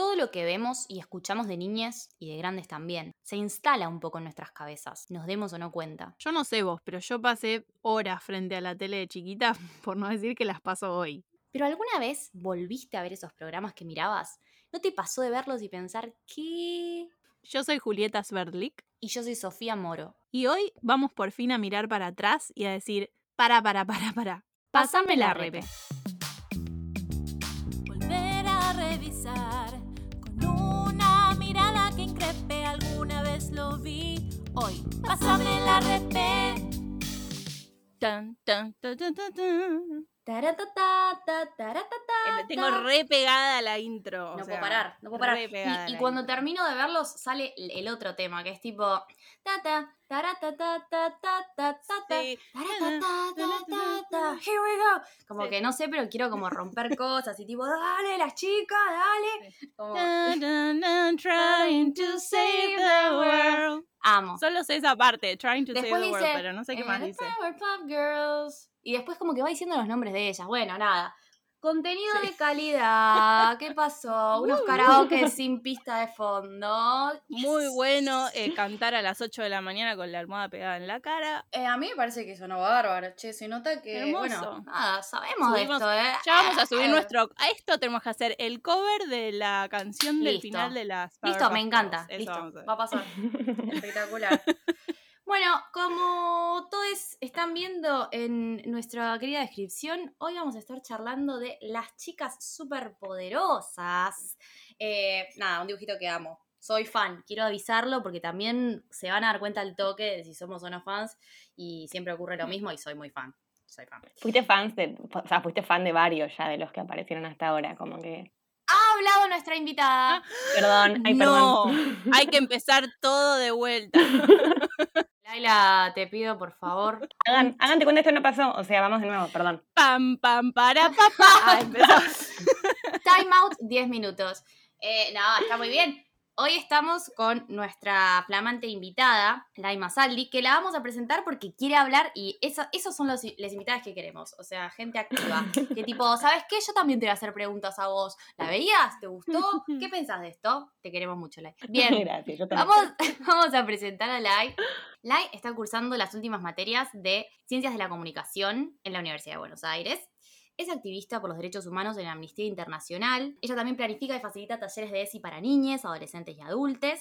Todo lo que vemos y escuchamos de niñas y de grandes también se instala un poco en nuestras cabezas, nos demos o no cuenta. Yo no sé vos, pero yo pasé horas frente a la tele de chiquita, por no decir que las paso hoy. ¿Pero alguna vez volviste a ver esos programas que mirabas? ¿No te pasó de verlos y pensar qué? Yo soy Julieta Sverdlik. Y yo soy Sofía Moro. Y hoy vamos por fin a mirar para atrás y a decir, para, para, para, para. Pásame la repe. Volver a revisar Vez lo vi. Hoy, pásame la repe. Tan, tan, tan, tan, tan, tan. Eh, Tengo re pegada la intro. o No sea, puedo parar, no puedo parar. Y, cuando intro. termino de verlos sale el otro tema, que es tipo... Here we go. Como Sí. que no sé, pero quiero como romper cosas y tipo, dale, las chicas, dale. Como, Dun, dun, dun, trying to save the world. amo. Solo sé esa parte, trying to Después save the world, dice, pero no sé qué eh, más dice. Powerpuff Girls. Y después como que va diciendo los nombres de ellas. Bueno, nada. Contenido de calidad. ¿Qué pasó? Unos karaoke sin pista de fondo. Muy bueno eh, cantar a las 8 de la mañana con la almohada pegada en la cara. Eh, a mí me parece que sonó bárbaro, che. Se nota que, Hermoso. bueno, nada, sabemos Subimos- de esto, ¿eh? Ya vamos a subir Eh, nuestro. A esto tenemos que hacer el cover de la canción del Listo. final de las. Listo, Powerpuff me encanta. Eso Listo, va a pasar. Espectacular. Bueno, como todos están viendo en nuestra querida descripción, hoy vamos a estar charlando de las chicas superpoderosas. Eh, nada, un dibujito que amo. Soy fan, quiero avisarlo porque también se van a dar cuenta al toque de si somos o no fans y siempre ocurre lo mismo y soy muy fan. Soy fan. Fuiste fans de, o sea, fuiste fan de varios ya de los que aparecieron hasta ahora, como que. Ha hablado nuestra invitada. Perdón, ay, no, perdón. hay que empezar todo de vuelta. Laila, te pido por favor. Hagan, hagan de cuenta esto no pasó, o sea, vamos de nuevo, perdón. Pam, pam, para, papá. Ah, empezó. Time out 10 minutos. Eh, no, está muy bien. Hoy estamos con nuestra flamante invitada, Laima Saldi, que la vamos a presentar porque quiere hablar y eso, esos son los, las invitadas que queremos. O sea, gente activa. Que tipo, ¿sabes qué? Yo también te voy a hacer preguntas a vos. ¿La veías? ¿Te gustó? ¿Qué pensás de esto? Te queremos mucho, Lai. Bien, Gracias, yo también. Vamos, vamos a presentar a Lai. Lai está cursando las últimas materias de Ciencias de la Comunicación en la Universidad de Buenos Aires. Es activista por los derechos humanos en Amnistía Internacional. Ella también planifica y facilita talleres de ESI para niñas, adolescentes y adultos.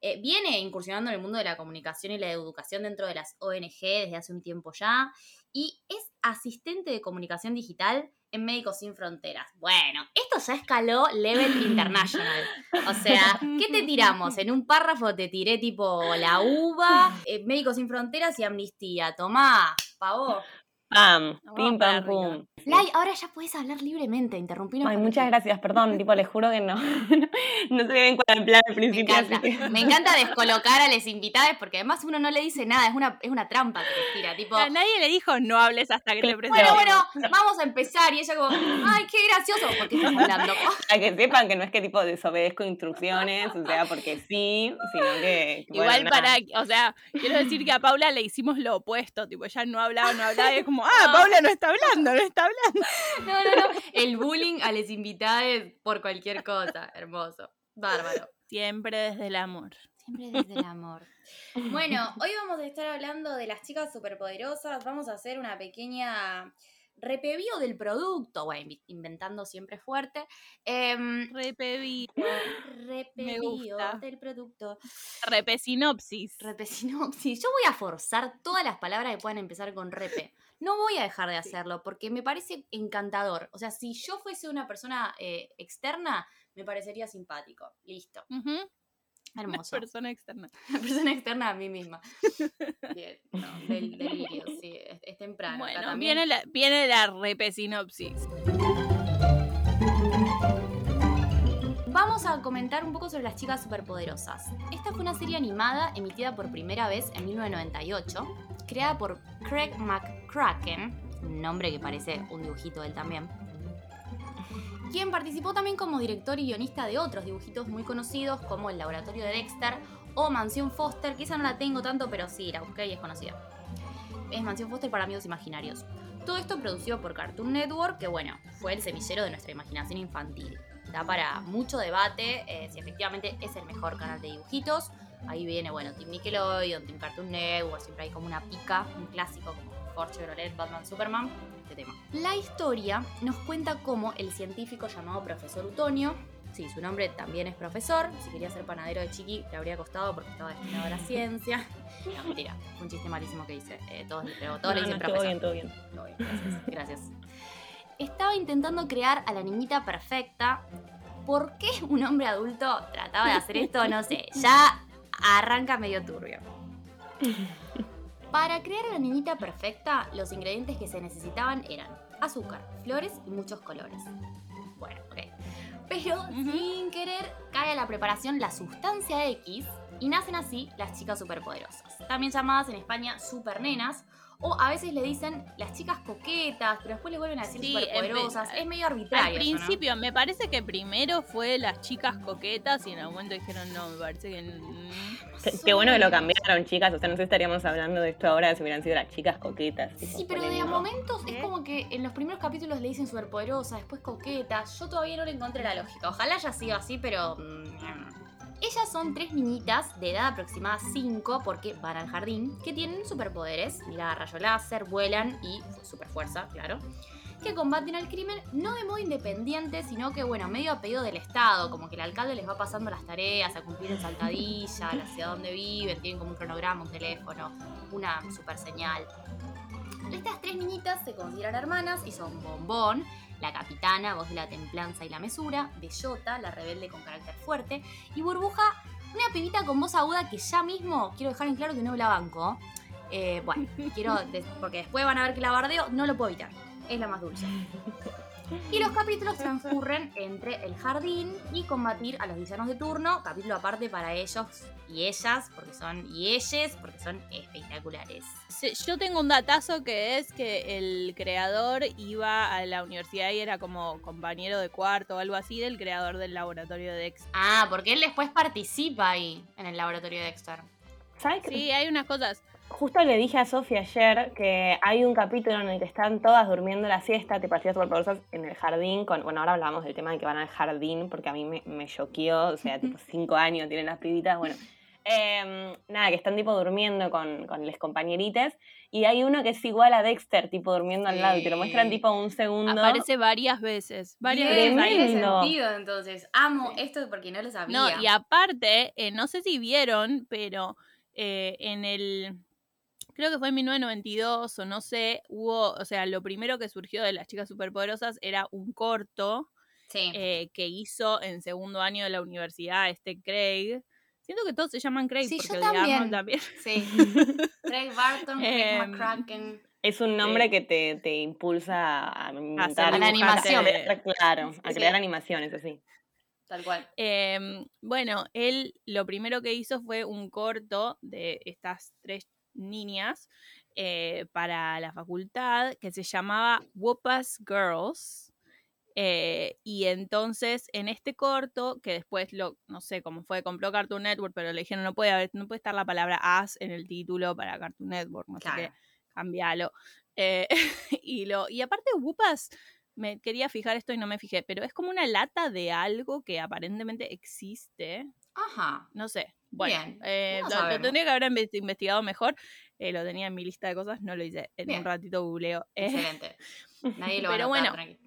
Eh, viene incursionando en el mundo de la comunicación y la educación dentro de las ONG desde hace un tiempo ya. Y es asistente de comunicación digital en Médicos Sin Fronteras. Bueno, esto ya escaló level international. O sea, ¿qué te tiramos? En un párrafo te tiré tipo la uva, eh, Médicos Sin Fronteras y Amnistía. Tomá, pavo. Pam, Vamos pim, pam, pum. Lai, ahora ya puedes hablar libremente. Interrumpí. Ay, muchas gracias, perdón, tipo, les juro que no. no se ven con el plan al Me principio. así encanta. que- Me encanta descolocar a las invitadas porque además uno no le dice nada. Es una, es una trampa que te tira. Tipo, A nadie le dijo no hables hasta que te Bueno, presentes. bueno, bueno, vamos a empezar. Y ella como, ay, qué gracioso. ¿Por qué estás hablando? Para que sepan que no es que tipo desobedezco instrucciones, o sea, porque sí, sino que. bueno, Igual nada. para, o sea, quiero decir que a Paula le hicimos lo opuesto, tipo, ella no hablaba, no hablaba, y es como, ah, Paula no está hablando, no está hablando. No, no, no. El bullying a las invitadas por cualquier cosa. Hermoso. Bárbaro. Siempre desde el amor. Siempre desde el amor. Bueno, hoy vamos a estar hablando de las chicas superpoderosas. Vamos a hacer una pequeña repevio del producto. Bueno, inventando siempre fuerte. Em, Repevi, repevio gusta. del producto. repesinopsis. Repesinopsis. Yo voy a forzar todas las palabras que puedan empezar con repe. No voy a dejar de hacerlo porque me parece encantador. O sea, si yo fuese una persona eh, externa, me parecería simpático. Listo. Hermoso. Persona externa. Una persona externa a mí misma. Bien, no, del delirio, sí, es, es temprano. Bueno, también. viene la, viene la repesinopsis. Vamos a comentar un poco sobre las chicas superpoderosas. Esta fue una serie animada emitida por primera vez en 1998, creada por Craig McCracken, un nombre que parece un dibujito él también, quien participó también como director y guionista de otros dibujitos muy conocidos como El Laboratorio de Dexter o Mansión Foster, que esa no la tengo tanto, pero sí, la busqué y es conocida. Es Mansión Foster para amigos imaginarios. Todo esto producido por Cartoon Network, que bueno, fue el semillero de nuestra imaginación infantil. Da para mucho debate eh, si efectivamente es el mejor canal de dibujitos. Ahí viene, bueno, Team Nickelodeon, Team Cartoon Network, siempre hay como una pica, un clásico como Ford Chevrolet, Batman, Superman, este tema. La historia nos cuenta cómo el científico llamado Profesor Utonio, sí, su nombre también es profesor, si quería ser panadero de chiqui le habría costado porque estaba destinado a la ciencia. No, mentira, fue un chiste malísimo que hice. Eh, todos todos le No, dicen no, todo profesor. bien, todo bien. Todo bien, gracias, gracias. Estaba intentando crear a la niñita perfecta. ¿Por qué un hombre adulto trataba de hacer esto? No sé, ya arranca medio turbio. Para crear a la niñita perfecta, los ingredientes que se necesitaban eran azúcar, flores y muchos colores. Bueno, ok. Pero sin querer cae a la preparación la sustancia X y nacen así las chicas superpoderosas, también llamadas en España supernenas o a veces le dicen las chicas coquetas, pero después le vuelven a decir Sí, superpoderosas. Es medio Al arbitrario. eso, ¿no? principio, me parece que primero fue las chicas coquetas y en algún momento dijeron, no, me parece que... mm". Qué, qué bueno que lo cambiaron, chicas. O sea, no sé si estaríamos hablando de esto ahora si hubieran sido las chicas coquetas. Sí, pero de a momentos es ¿Qué? como que en los primeros capítulos le dicen superpoderosa, después coquetas. Yo todavía no le encontré la lógica. Ojalá haya sido así, pero. Ellas son tres niñitas de edad aproximada 5 porque van al jardín, que tienen superpoderes, mirada rayo láser, vuelan y super fuerza, claro, que combaten al crimen no de modo independiente, sino que, bueno, medio a pedido del Estado, como que el alcalde les va pasando las tareas a cumplir en Saltadilla, la ciudad donde viven, tienen como un cronograma, un teléfono, una super señal. Estas tres niñitas se consideran hermanas y son Bombón, la capitana, voz de la templanza y la mesura, Bellota, la rebelde con carácter fuerte, y Burbuja, una pibita con voz aguda que ya mismo quiero dejar en claro que no la banco. Eh, bueno, quiero, porque después van a ver que la bardeo, no lo puedo evitar. Es la más dulce. Y los capítulos transcurren entre el jardín y combatir a los villanos de turno, capítulo aparte para ellos y ellas, porque son, y ellas, porque son espectaculares. Sí, Yo tengo un datazo que es que el creador iba a la universidad y era como compañero de cuarto o algo así del creador del laboratorio de Dexter. Ah, porque él después participa ahí en el laboratorio de Dexter. Sí, hay unas cosas. Justo le dije a Sofía ayer que hay un capítulo en el que están todas durmiendo la siesta, te parecía superpoderosas en el jardín. Con, bueno, ahora hablamos del tema de que van al jardín, porque a mí me, me choqueó, o sea, tipo cinco años tienen las pibitas, bueno. Em, nada, que están tipo durmiendo con, con los compañerites. Y hay uno que es igual a Dexter, tipo durmiendo al lado, y te lo muestran tipo un segundo. Aparece varias veces. Varias Bien, veces tiene sentido entonces. Amo esto porque no lo sabía. No, y aparte, eh, no sé si vieron, pero eh, en el. Creo que fue en 1992 o no sé, hubo, o sea, lo primero que surgió de las chicas superpoderosas era un corto Sí. eh, que hizo en segundo año de la universidad este Craig. Siento que todos se llaman Craig Sí, porque yo también. también. Sí. Craig Barton, Craig Em, McCracken. Es un nombre Sí. que te, te impulsa a inventar a la animación. crear- claro, a Sí. crear animaciones así. Tal cual. Em, bueno, él lo primero que hizo fue un corto de estas tres niñas eh, para la facultad que se llamaba Whoopas Girls. Eh, y entonces en este corto, que después lo, no sé cómo fue, compró Cartoon Network, pero le dijeron no puede haber, no puede estar la palabra as en el título para Cartoon Network, no sé Claro. qué, cambialo. Eh, y lo, y aparte Whoopas, me quería fijar esto y no me fijé, pero es como una lata de algo que aparentemente existe. Ajá. No sé. Bueno, eh, lo- lo, tendría que haber inve- investigado mejor. eh, lo tenía en mi lista de cosas, no lo hice. En Bien. un ratito googleo. Eh, Excelente. Nadie lo va a Pero notar, bueno.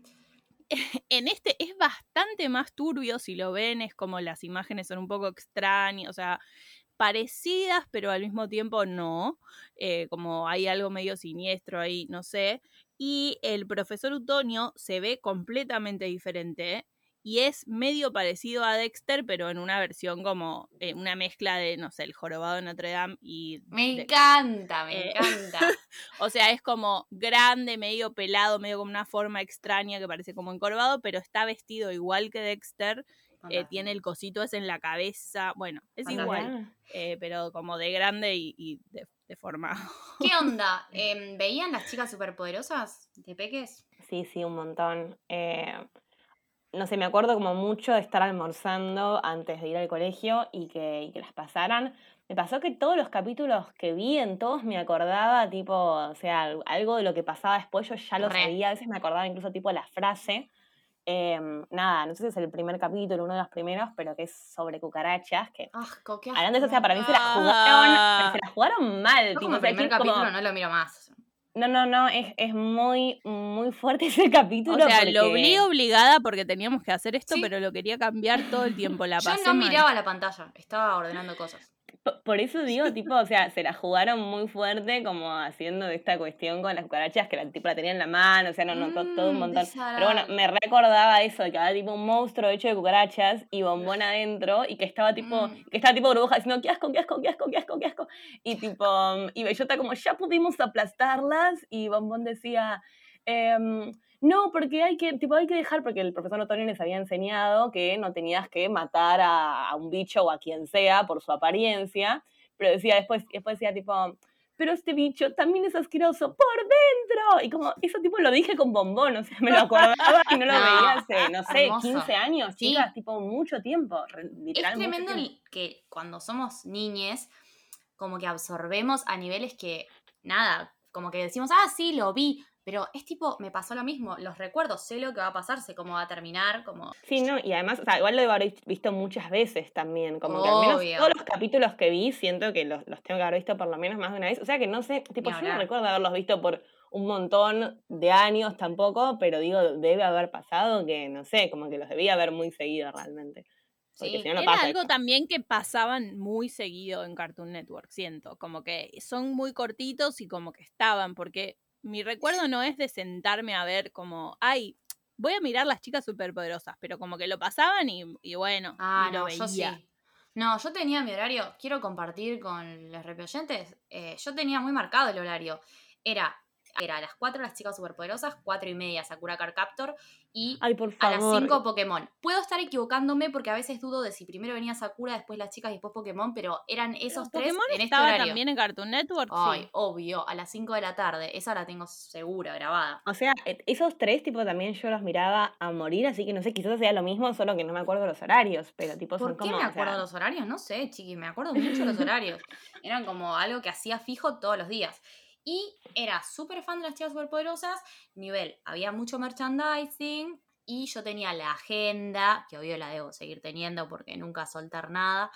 en este es bastante más turbio, si lo ven, es como las imágenes son un poco extrañas, o sea, parecidas, pero al mismo tiempo no, eh, como hay algo medio siniestro ahí, no sé. Y el profesor Utonio se ve completamente diferente y es medio parecido a Dexter, pero en una versión como eh, una mezcla de, no sé, el jorobado de Notre Dame y... Me encanta, me Eh, encanta. o sea, es como grande, medio pelado, medio como una forma extraña que parece como encorvado, pero está vestido igual que Dexter. eh, tiene el cosito ese en la cabeza. Bueno, es igual, eh, pero como de grande y, y de, deformado. ¿Qué onda? Em, ¿Veían las chicas superpoderosas de peques? Sí, sí, un montón. Eh, no sé, me acuerdo como mucho de estar almorzando antes de ir al colegio y que, y que las pasaran. Me pasó que todos los capítulos que vi, en todos me acordaba, tipo, o sea, al- algo de lo que pasaba después yo ya lo Re. sabía. A veces me acordaba incluso, tipo, la frase. em, nada, no sé si es el primer capítulo, uno de los primeros, pero que es sobre cucarachas, que Asco, qué hablando de eso, o sea, para mí se la jugaron, Ah. se la jugaron mal, Yo tipo, como sea, primer como- capítulo no lo miro más. No, no, no, es, es muy, muy fuerte ese capítulo. O sea, lo obligué obligada porque teníamos que hacer esto, Sí. pero lo quería cambiar todo el tiempo. La Yo pasé no mal. miraba la pantalla, estaba ordenando cosas. Por eso digo, tipo, o sea, se la jugaron muy fuerte como haciendo esta cuestión con las cucarachas que la tipo la tenía en la mano, o sea, no, no, to- todo un Mm, montón. Pero bueno, me recordaba eso, que había tipo un monstruo hecho de cucarachas y bombón adentro y que estaba tipo, Mm. que estaba tipo burbuja diciendo, qué asco, qué asco, qué asco, qué asco, qué asco. Y tipo, y Bellota como, ya pudimos aplastarlas y bombón decía, em, no, porque hay que, tipo, hay que dejar, porque el profesor Otoño les había enseñado que no tenías que matar a, a un bicho o a quien sea por su apariencia, pero decía después, después decía tipo, pero este bicho también es asqueroso por dentro. Y como, eso tipo lo dije con bombón, o sea, me lo acordaba y no lo No, veía hace, no sé, hermoso. 15 años, Sí. chicas, tipo mucho tiempo, literal. Es tremendo tiempo. que cuando somos niñes, como que absorbemos a niveles que, nada, como que decimos, ah, sí, lo vi, pero es tipo, me pasó lo mismo, los recuerdos, sé lo que va a pasar, sé cómo va a terminar, como... Sí, no, y además, o sea, igual lo debo haber visto muchas veces también, como que al menos todos los capítulos que vi, siento que los, los tengo que haber visto por lo menos más de una vez, o sea que no sé, tipo, yo no recuerdo haberlos visto por un montón de años tampoco, pero digo, debe haber pasado que, no sé, como que los debía ver muy seguido realmente. Sí, si no, no Era pasa algo también que pasaban muy seguido en Cartoon Network, siento. Como que son muy cortitos y como que estaban, porque mi recuerdo no es de sentarme a ver como, ay, voy a mirar las chicas superpoderosas, pero como que lo pasaban y, y bueno, Ah, y lo no, yo sí. No, yo tenía mi horario, quiero compartir con los repioyentes, eh, yo tenía muy marcado el horario. Era, era a las 4 las chicas superpoderosas, 4 y media Sakura Card Captor y Ay, por a las favor. 5 Pokémon. Puedo estar equivocándome porque a veces dudo de si primero venía Sakura, después las chicas y después Pokémon, pero eran esos tres Pokémon en este estaba horario. también en Cartoon Network, Ay, sí. obvio, a las 5 de la tarde. Esa la tengo segura, grabada. O sea, e- esos tres, tipo, también yo los miraba a morir, así que no sé, quizás sea lo mismo, solo que no me acuerdo los horarios, pero tipo son ¿Por qué como. me o sea, acuerdo los horarios? No sé, chiqui, me acuerdo mucho los horarios. Eran como algo que hacía fijo todos los días. Y era súper fan de las chicas superpoderosas, nivel, había mucho merchandising y yo tenía la agenda, que obvio la debo seguir teniendo porque nunca soltar nada.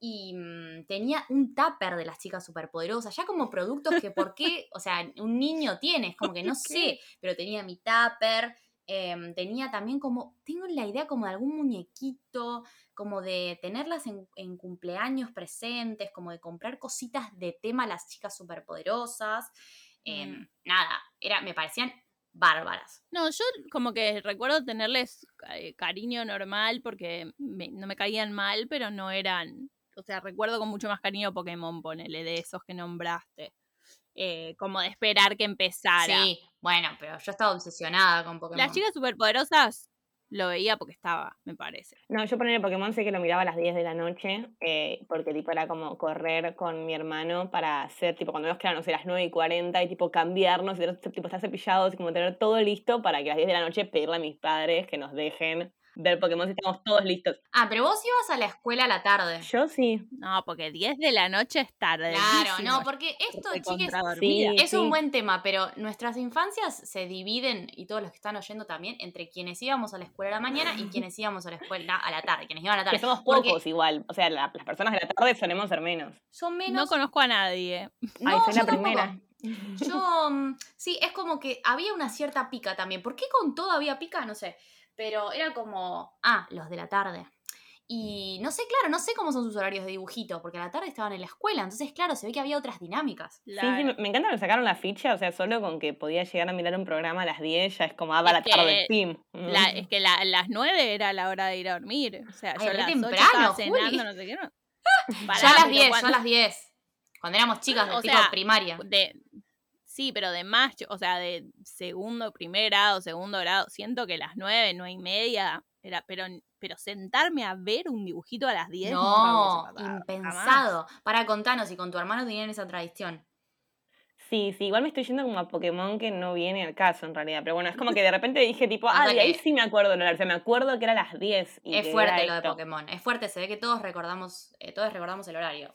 Y mm, tenía un tupper de las chicas superpoderosas, ya como productos que por qué, o sea, un niño tiene, es como que no sé, pero tenía mi tupper, em, tenía también como, tengo la idea como de algún muñequito, como de tenerlas en, en cumpleaños presentes, como de comprar cositas de tema a las chicas superpoderosas. em, Mm. Nada, era, me parecían bárbaras. No, yo como que recuerdo tenerles eh, cariño normal porque me- no me caían mal, pero no eran. O sea, recuerdo con mucho más cariño Pokémon, ponele, de esos que nombraste. Eh, como de esperar que empezara. Sí, bueno, pero yo estaba obsesionada con Pokémon. Las chicas superpoderosas lo veía porque estaba, me parece. No, yo poner Pokémon sé que lo miraba a las 10 de la noche, eh, porque tipo era como correr con mi hermano para hacer, tipo, cuando nos quedan, no sé, las 9 y 40 y tipo cambiarnos, y tipo estar cepillados y como tener todo listo para que a las 10 de la noche pedirle a mis padres que nos dejen ver Pokémon si estamos todos listos. Ah, pero vos ibas a la escuela a la tarde. Yo sí. No, porque 10 de la noche es tarde. Claro, no, porque esto, chiques, Sí, es sí. un buen tema, pero nuestras infancias se dividen, y todos los que están oyendo también, entre quienes íbamos a la escuela a la mañana y quienes íbamos a la escuela a la tarde, quienes iban a la Que tarde. somos Porque pocos igual. O sea, la- las personas de la tarde solemos ser menos. Son menos. No conozco a nadie. No, Ay, soy yo la tampoco. primera. Yo, mm, sí, es como que había una cierta pica también. ¿Por qué con todo había pica? No sé. Pero era como, ah, los de la tarde. Y no sé, claro, no sé cómo son sus horarios de dibujito, porque a la tarde estaban en la escuela. Entonces, claro, se ve que había otras dinámicas. Sí, sí, me, encanta que sacaron la ficha, o sea, solo con que podía llegar a mirar un programa a las 10 ya es como, ah, va la tarde, que Steam. La- es que la- las 9 era la hora de ir a dormir. O sea, Ay, yo a re las 8 temprano, Juli. no sé qué. No. Pará, yo a las pero 10, yo cuando- a las 10. Cuando éramos chicas de O tipo sea, primaria. de Sí, pero de más, o sea, de segundo, primer grado, segundo grado, siento que las 9, 9 y media, era, pero, pero sentarme a ver un dibujito a las 10 No, jamás. impensado. Para contarnos si con tu hermano tenían esa tradición. Sí, sí, igual me estoy yendo como a Pokémon que no viene al caso en realidad, pero bueno, es como que de repente dije tipo, ah, sea de ahí sí me acuerdo, el horario, o sea, me acuerdo que era a las 10. Y Es que fuerte lo de. Pokémon. Es fuerte, se ve que todos recordamos, eh, todos recordamos el horario.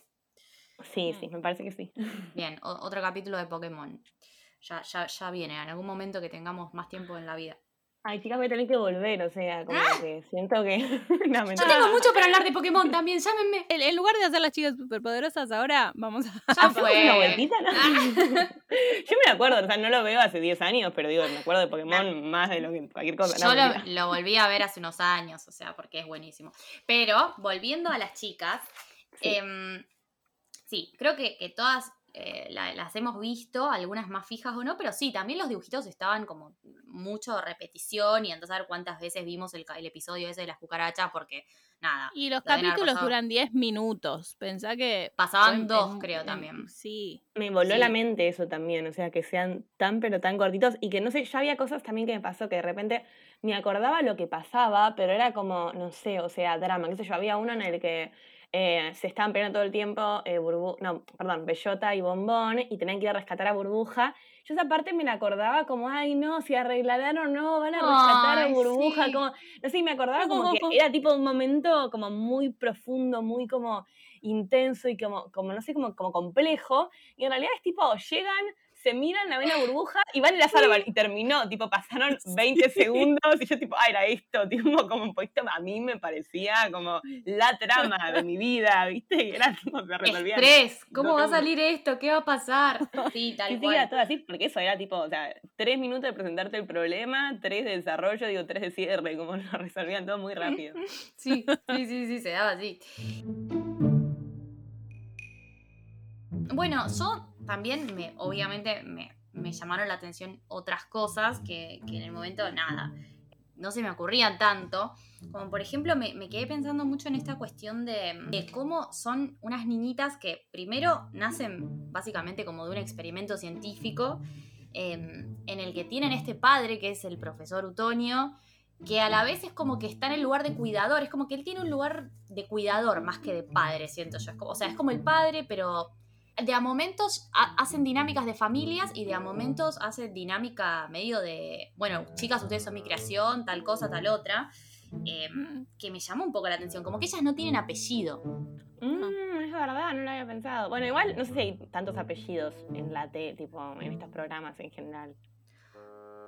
Sí, sí, me parece que sí. Bien, otro capítulo de Pokémon. Ya, ya, ya viene, en algún momento que tengamos más tiempo en la vida. Ay, chicas, voy a tener que volver, o sea, como que siento que... no, Yo tengo mucho para hablar de Pokémon también, llámenme. En, en lugar de hacer las chicas superpoderosas, ahora vamos a. Ya ¿Hacemos fue. una vueltita? No. Yo me acuerdo, o sea, no lo veo hace 10 años, pero digo, me acuerdo de Pokémon más de lo que cualquier cosa. No, Yo lo, volví a ver hace unos años, o sea, porque es buenísimo. Pero, volviendo a las chicas, Sí. em, sí, creo que, que todas eh, la- las hemos visto, algunas más fijas o no, pero sí, también los dibujitos estaban como mucho repetición y entonces a ver cuántas veces vimos el, episodio ese de las cucarachas, porque nada, Y los capítulos pasado. duran 10 minutos. Pensá que. pasaban dos, en- creo en- también. Sí. Me voló Sí. la mente eso también, o sea, que sean tan pero tan cortitos y que no sé, ya había cosas también que me pasó que de repente me acordaba lo que pasaba, pero era como, no sé, o sea, drama, qué sé yo, había uno en el que eh, se estaban peleando todo el tiempo, eh, Burbu- no, perdón, Bellota y Bombón, y tenían que ir a rescatar a Burbuja. Yo esa parte me la acordaba como, ay, no, si arreglarán o no, van a rescatar a Burbuja, sí. como, no sé, me acordaba como que era tipo un momento como muy profundo, muy como intenso y como, como no sé, como, como complejo, y en realidad es tipo, llegan, se miran, la ven a burbuja y van y la salvan. Y terminó, tipo, pasaron 20 segundos y yo tipo, ah, era esto, tipo, como un poquito, a mí me parecía como la trama de mi vida, ¿viste? Y era tipo, se resolvían. Estrés, ¿cómo va a salir esto? ¿Qué va a pasar? Sí, tal sí, cual. era todo así, porque eso era tipo, o sea, tres minutos de presentarte el problema, tres de desarrollo, digo, tres de cierre, como lo resolvían todo muy rápido. Sí, sí, sí, sí, se daba así. Bueno, yo también, me, obviamente, me, me llamaron la atención otras cosas que, que en el momento, nada, no se me ocurrían tanto. Como por ejemplo, me, quedé pensando mucho en esta cuestión de, de cómo son unas niñitas que primero nacen básicamente como de un experimento científico eh, en el que tienen este padre que es el profesor Utonio, que a la vez es como que está en el lugar de cuidador, es como que él tiene un lugar de cuidador más que de padre, siento yo. O sea, es como el padre, pero de a momentos ha- hacen dinámicas de familias y de a momentos hacen dinámica medio de, bueno, chicas, ustedes son mi creación, tal cosa, tal otra, eh, que me llamó un poco la atención, como que ellas no tienen apellido. Mm, es verdad, no lo había pensado. Bueno, igual no sé si hay tantos apellidos en la T, tipo, en estos programas en general.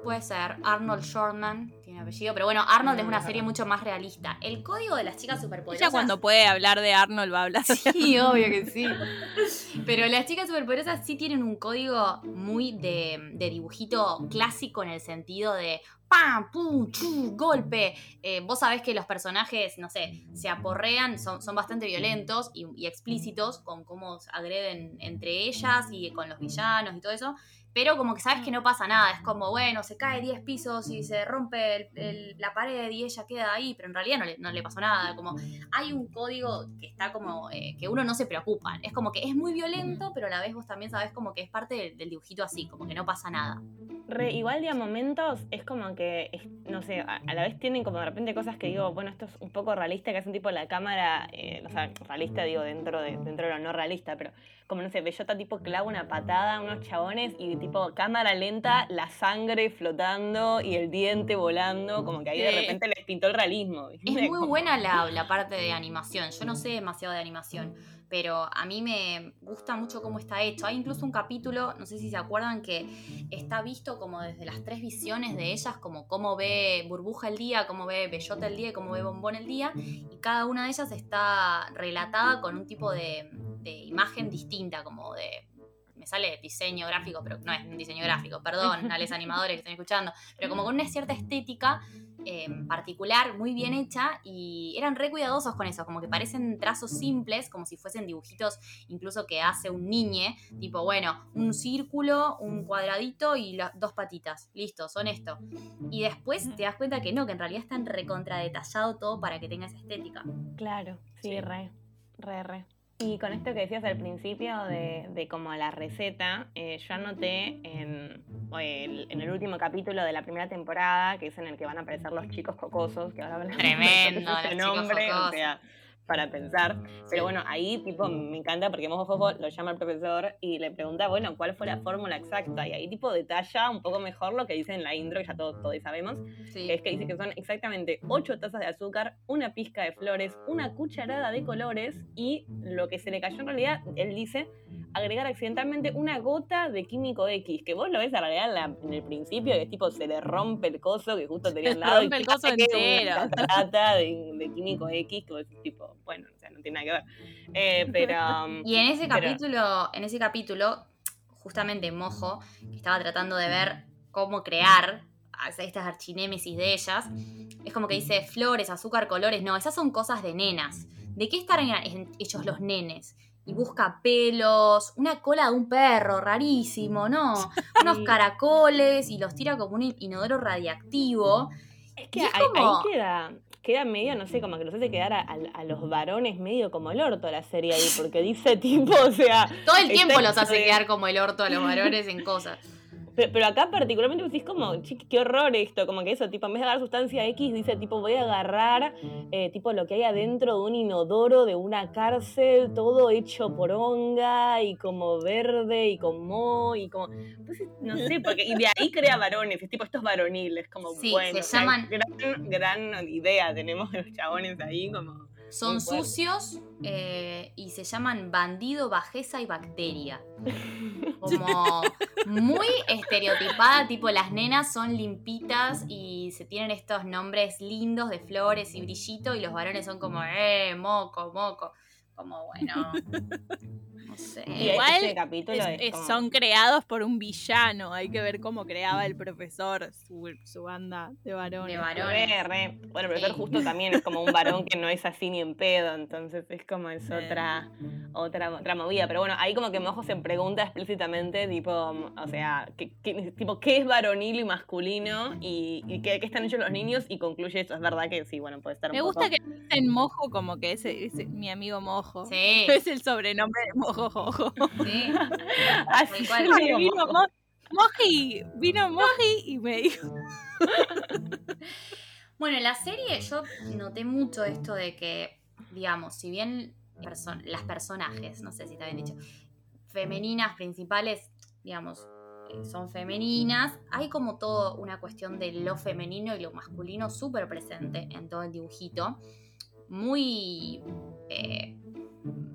Puede ser Arnold Shortman, tiene apellido, pero bueno, Arnold es una serie mucho más realista. El código de las chicas superpoderosas... Ella cuando puede hablar de Arnold va a hablar Sí, obvio que sí. Pero las chicas superpoderosas sí tienen un código muy de, de dibujito clásico en el sentido de ¡pam! ¡pum! ¡chu! ¡golpe! Eh, vos sabés que los personajes, no sé, se aporrean, son, bastante violentos y, explícitos con cómo agreden entre ellas y con los villanos y todo eso. Pero como que sabes que no pasa nada, es como, bueno, se cae 10 pisos y se rompe la pared y ella queda ahí, pero en realidad no le, pasó nada, como hay un código que está como eh, que uno no se preocupa. Es como que es muy violento, pero a la vez vos también sabes como que es parte del, dibujito así, como que no pasa nada. Igual de a momentos es como que, no sé, a, a la vez tienen como de repente cosas que digo, bueno, esto es un poco realista, que es un tipo la cámara, eh, o sea, realista digo dentro de, dentro de lo no realista, pero como no sé, Bellota tipo clava una patada a unos chabones y tipo cámara lenta, la sangre flotando y el diente volando, como que ahí de repente les pintó el realismo. Es muy buena la, la parte de animación. Yo no sé demasiado de animación, pero a mí me gusta mucho cómo está hecho. Hay incluso un capítulo, no sé si se acuerdan, que está visto como desde las tres visiones de ellas, como cómo ve Burbuja el día, cómo ve Bellota el día y cómo ve Bombón el día. Y cada una de ellas está relatada con un tipo de, de imagen distinta, como de me sale diseño gráfico, pero no es un diseño gráfico, perdón a los animadores que están escuchando, pero como con una cierta estética eh, particular, muy bien hecha, y eran re cuidadosos con eso, como que parecen trazos simples, como si fuesen dibujitos incluso que hace un niñe, tipo, bueno, un círculo, un cuadradito y las dos patitas, listo, son esto. Y después te das cuenta que no, que en realidad están recontra detallado todo para que tenga esa estética. Claro, sí, Sí. re, re, re. Y con esto que decías al principio de, de como la receta, eh, yo anoté en el, en el último capítulo de la primera temporada, que es en el que van a aparecer los chicos cocosos, que ahora hablamos de Tremendo, ese los chicos nombre, o sea, para pensar. Pero bueno, ahí tipo me encanta porque Mojo Jojo lo llama al profesor y le pregunta, bueno, ¿cuál fue la fórmula exacta? Y ahí tipo detalla un poco mejor lo que dice en la intro, que ya todos, todos sabemos, Sí. que es que dice que son exactamente 8 tazas de azúcar, una pizca de flores, una cucharada de colores y lo que se le cayó en realidad, él dice, agregar accidentalmente una gota de químico X, que vos lo ves a realidad en, la- en el principio, que tipo se le rompe el coso que justo tenía al lado. y rompe el coso entero. Una de, de químico X, que vos decís, bueno, o sea, no tiene nada que ver. Eh, pero. um, Y en ese Pero- capítulo, en ese capítulo, justamente Mojo, que estaba tratando de ver cómo crear estas archinémesis de ellas, es como que dice flores, azúcar, colores. No, esas son cosas de nenas. ¿De qué estarán hechos los nenes? Y busca pelos, una cola de un perro, rarísimo, ¿no? Unos caracoles y los tira como un inodoro radiactivo. Es que es ahí, ahí como- queda, queda medio, no sé, como que los hace quedar a, a- a los varones medio como el orto la serie ahí, porque dice tipo, o sea. Todo el tiempo los hace quedar como el orto a los varones en cosas. Pero, pero acá particularmente decís como, chiqui, qué horror esto, como que eso, tipo, en vez de agarrar sustancia X, dice tipo, voy a agarrar eh, tipo lo que hay adentro de un inodoro, de una cárcel, todo hecho por honga y como verde y con moho y como, pues, no sé, porque, y de ahí crea varones, es tipo estos varoniles, como Sí, bueno, se llaman- gran, gran idea tenemos de los chabones ahí, como... Son sucios eh, y se llaman bandido, bajeza y bacteria. Como muy estereotipada, tipo las nenas son limpitas y se tienen estos nombres lindos de flores y brillito y los varones son como, eh, moco, moco. Como bueno, no sé. Y Igual este capítulo Es- es es- como- son creados por un villano. Hay que ver cómo creaba el profesor su, su banda de varones. De varones. Re, re. Bueno, el profesor Sí. justo también es como un varón que no es así ni en pedo, entonces es como es Sí. otra, otra, otra movida. Pero bueno, ahí como que Mojo se pregunta explícitamente, tipo, o sea, ¿qué, qué- tipo, ¿qué es varonil y masculino? Y, y qué, qué están hechos los niños, y concluye eso. Es verdad que sí, bueno, puede estar un Me gusta poco- que dicen mojo como que es, es mi amigo mojo. Sí, Es el sobrenombre de mojo jojo. sí. Así Ay, vino. Mo- Moji, vino Moji y me dijo. Bueno, en la serie yo noté mucho esto de que, digamos, si bien perso- las personajes, no sé si está bien dicho, femeninas principales, digamos, eh, son femeninas, hay como todo una cuestión de lo femenino y lo masculino súper presente en todo el dibujito, muy eh,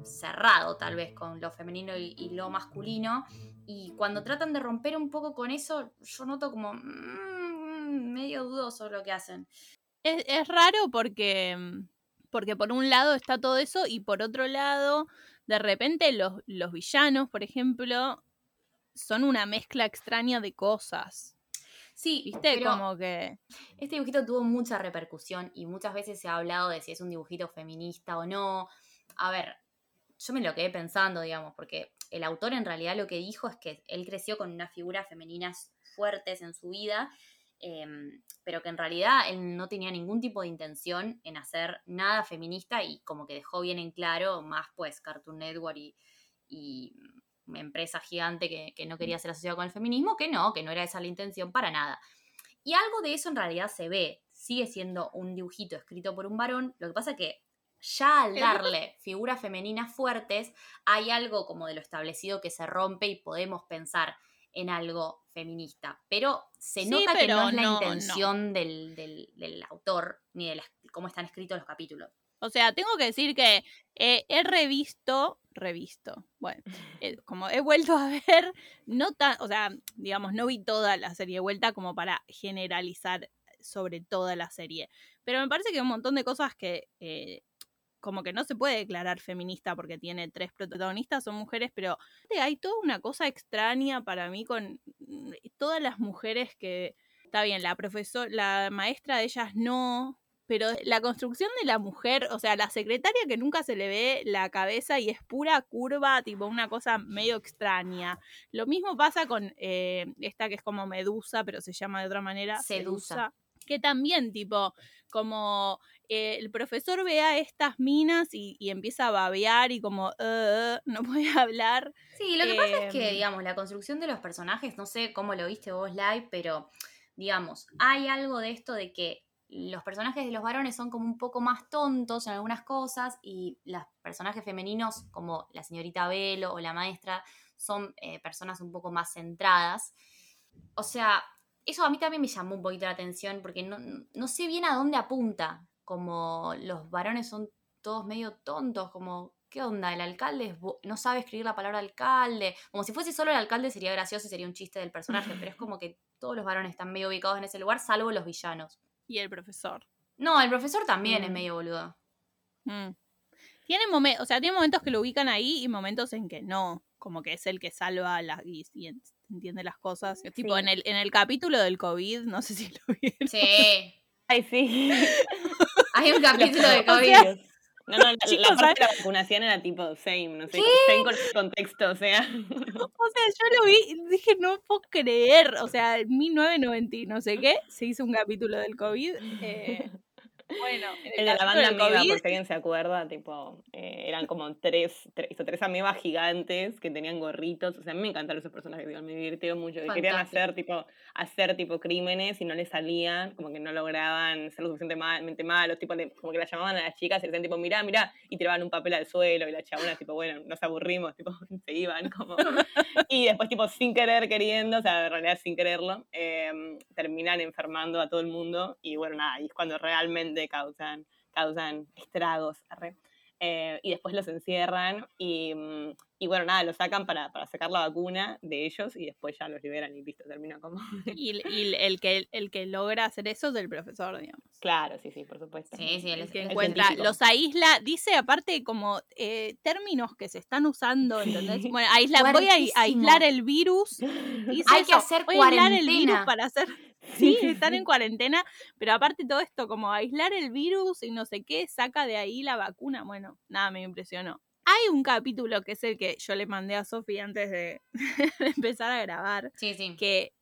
cerrado tal vez con lo femenino y, y lo masculino, y cuando tratan de romper un poco con eso, yo noto como mm, medio dudoso lo que hacen. Es, es raro porque, porque por un lado está todo eso y por otro lado, de repente los, los villanos, por ejemplo, son una mezcla extraña de cosas. Sí, ¿Viste? Como que... este dibujito tuvo mucha repercusión y muchas veces se ha hablado de si es un dibujito feminista o no. A ver, yo me lo quedé pensando, digamos, porque el autor en realidad lo que dijo es que él creció con unas figuras femeninas fuertes en su vida, em, pero que en realidad él no tenía ningún tipo de intención en hacer nada feminista y como que dejó bien en claro, más pues Cartoon Network y, y una empresa gigante que, que no quería ser asociada con el feminismo, que no, que no era esa la intención para nada. Y algo de eso en realidad se ve. Sigue siendo un dibujito escrito por un varón. Lo que pasa es que ya al darle figuras femeninas fuertes, hay algo como de lo establecido que se rompe y podemos pensar en algo feminista. Pero se Sí, nota que no pero es la no, intención Del, del- del autor ni de las- cómo están escritos los capítulos. O sea, tengo que decir que eh, he revisto, revisto, bueno, eh, como he vuelto a ver, no tan, o sea, digamos, no vi toda la serie de vuelta como para generalizar sobre toda la serie, pero me parece que hay un montón de cosas que eh, como que no se puede declarar feminista porque tiene tres protagonistas, son mujeres, pero hay toda una cosa extraña para mí con mm, todas las mujeres que, está bien, la profesora, la maestra de ellas no, pero la construcción de la mujer, o sea, la secretaria que nunca se le ve la cabeza y es pura curva, tipo una cosa medio extraña. Lo mismo pasa con eh, esta que es como Medusa, pero se llama de otra manera. Sedusa. Que también, tipo, como eh, el profesor ve a estas minas y, y empieza a babear y como, "Uh, no puede hablar. Sí, lo que pasa es que, Em. digamos, la construcción de los personajes, no sé cómo lo viste vos live, pero, digamos, hay algo de esto de que los personajes de los varones son como un poco más tontos en algunas cosas y los personajes femeninos, como la señorita Velo o la maestra, son eh, personas un poco más centradas. O sea, eso a mí también me llamó un poquito la atención porque no, no sé bien a dónde apunta, como los varones son todos medio tontos, como ¿qué onda? El alcalde es no sabe escribir la palabra alcalde. Como si fuese solo el alcalde sería gracioso y sería un chiste del personaje, pero es como que todos los varones están medio ubicados en ese lugar, salvo los villanos. Y el profesor. No, el profesor también es Mm. medio boludo. Mm. Tiene momentos, o sea, tiene momentos que lo ubican ahí y momentos en que no. Como que es el que salva las y, y entiende las cosas. Tipo, Sí. en el, en el capítulo del COVID, no sé si lo vieron. Sí. Ay, sí. Hay un capítulo de O COVID. sea, No, no, la, la Chicos, parte de la vacunación era tipo same, no sé, same con el contexto, o sea. O sea, yo lo vi y dije, no puedo creer. O sea, en 1990 y no sé qué, se hizo un capítulo del COVID. eh, bueno, en El de la banda Ameba, COVID, por si alguien se acuerda, tipo, eh, eran como tres, tres, hizo tres amebas gigantes que tenían gorritos. O sea, a mí me encantaron esos personajes, digo, me divirtieron mucho. que Querían Fantástico. hacer tipo, hacer tipo crímenes y no les salían, como que no lograban ser lo suficientemente malos, tipo, como que la llamaban a las chicas y decían tipo, mirá, mirá, y tiraban un papel al suelo y las chabonas tipo, bueno, nos aburrimos, tipo, se iban como. Y después tipo, sin querer, queriendo, o sea, en realidad sin quererlo, em, terminan enfermando a todo el mundo y bueno, nada, y es cuando realmente causan, causan estragos. arre. Eh, y después los encierran y, mm, y bueno, nada, los sacan para, para sacar la vacuna de ellos y después ya los liberan y listo, termina como... y, y el, que, el que logra hacer eso es el profesor, digamos. Claro, sí, sí, por supuesto. Sí, sí, él El es- que el encuentra, científico. los aísla, dice aparte como eh, términos que se están usando, ¿entendés? Bueno, aísla, voy a aislar el virus. dice Hay que hacer voy a aislar el virus cuarentena. para hacer. Sí, están en cuarentena, pero aparte todo esto, como aislar el virus y no sé qué, saca de ahí la vacuna. Bueno, nada, me impresionó. Hay un capítulo que es el que yo le mandé a Sofi antes de, de empezar a grabar, Sí, sí. que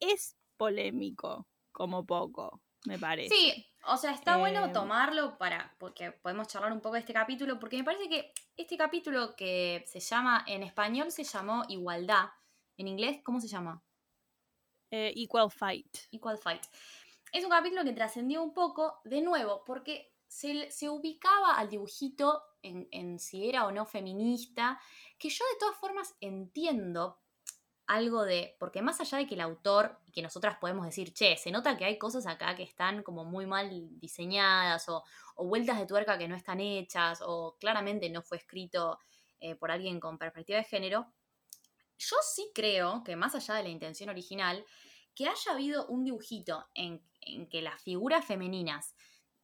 es polémico, como poco, me parece. Sí, o sea, está bueno Eh, tomarlo para, porque podemos charlar un poco de este capítulo, porque me parece que este capítulo que se llama, en español se llamó Igualdad, en inglés, ¿cómo se llama? Eh, equal Fight. Equal Fight. Es un capítulo que trascendió un poco, de nuevo, porque se, se ubicaba al dibujito en, si era o no feminista, que yo de todas formas entiendo algo de, porque más allá de que el autor, que nosotras podemos decir, che, se nota que hay cosas acá que están como muy mal diseñadas o, o vueltas de tuerca que no están hechas o claramente no fue escrito eh, por alguien con perspectiva de género, yo sí creo que más allá de la intención original, que haya habido un dibujito en, en que las figuras femeninas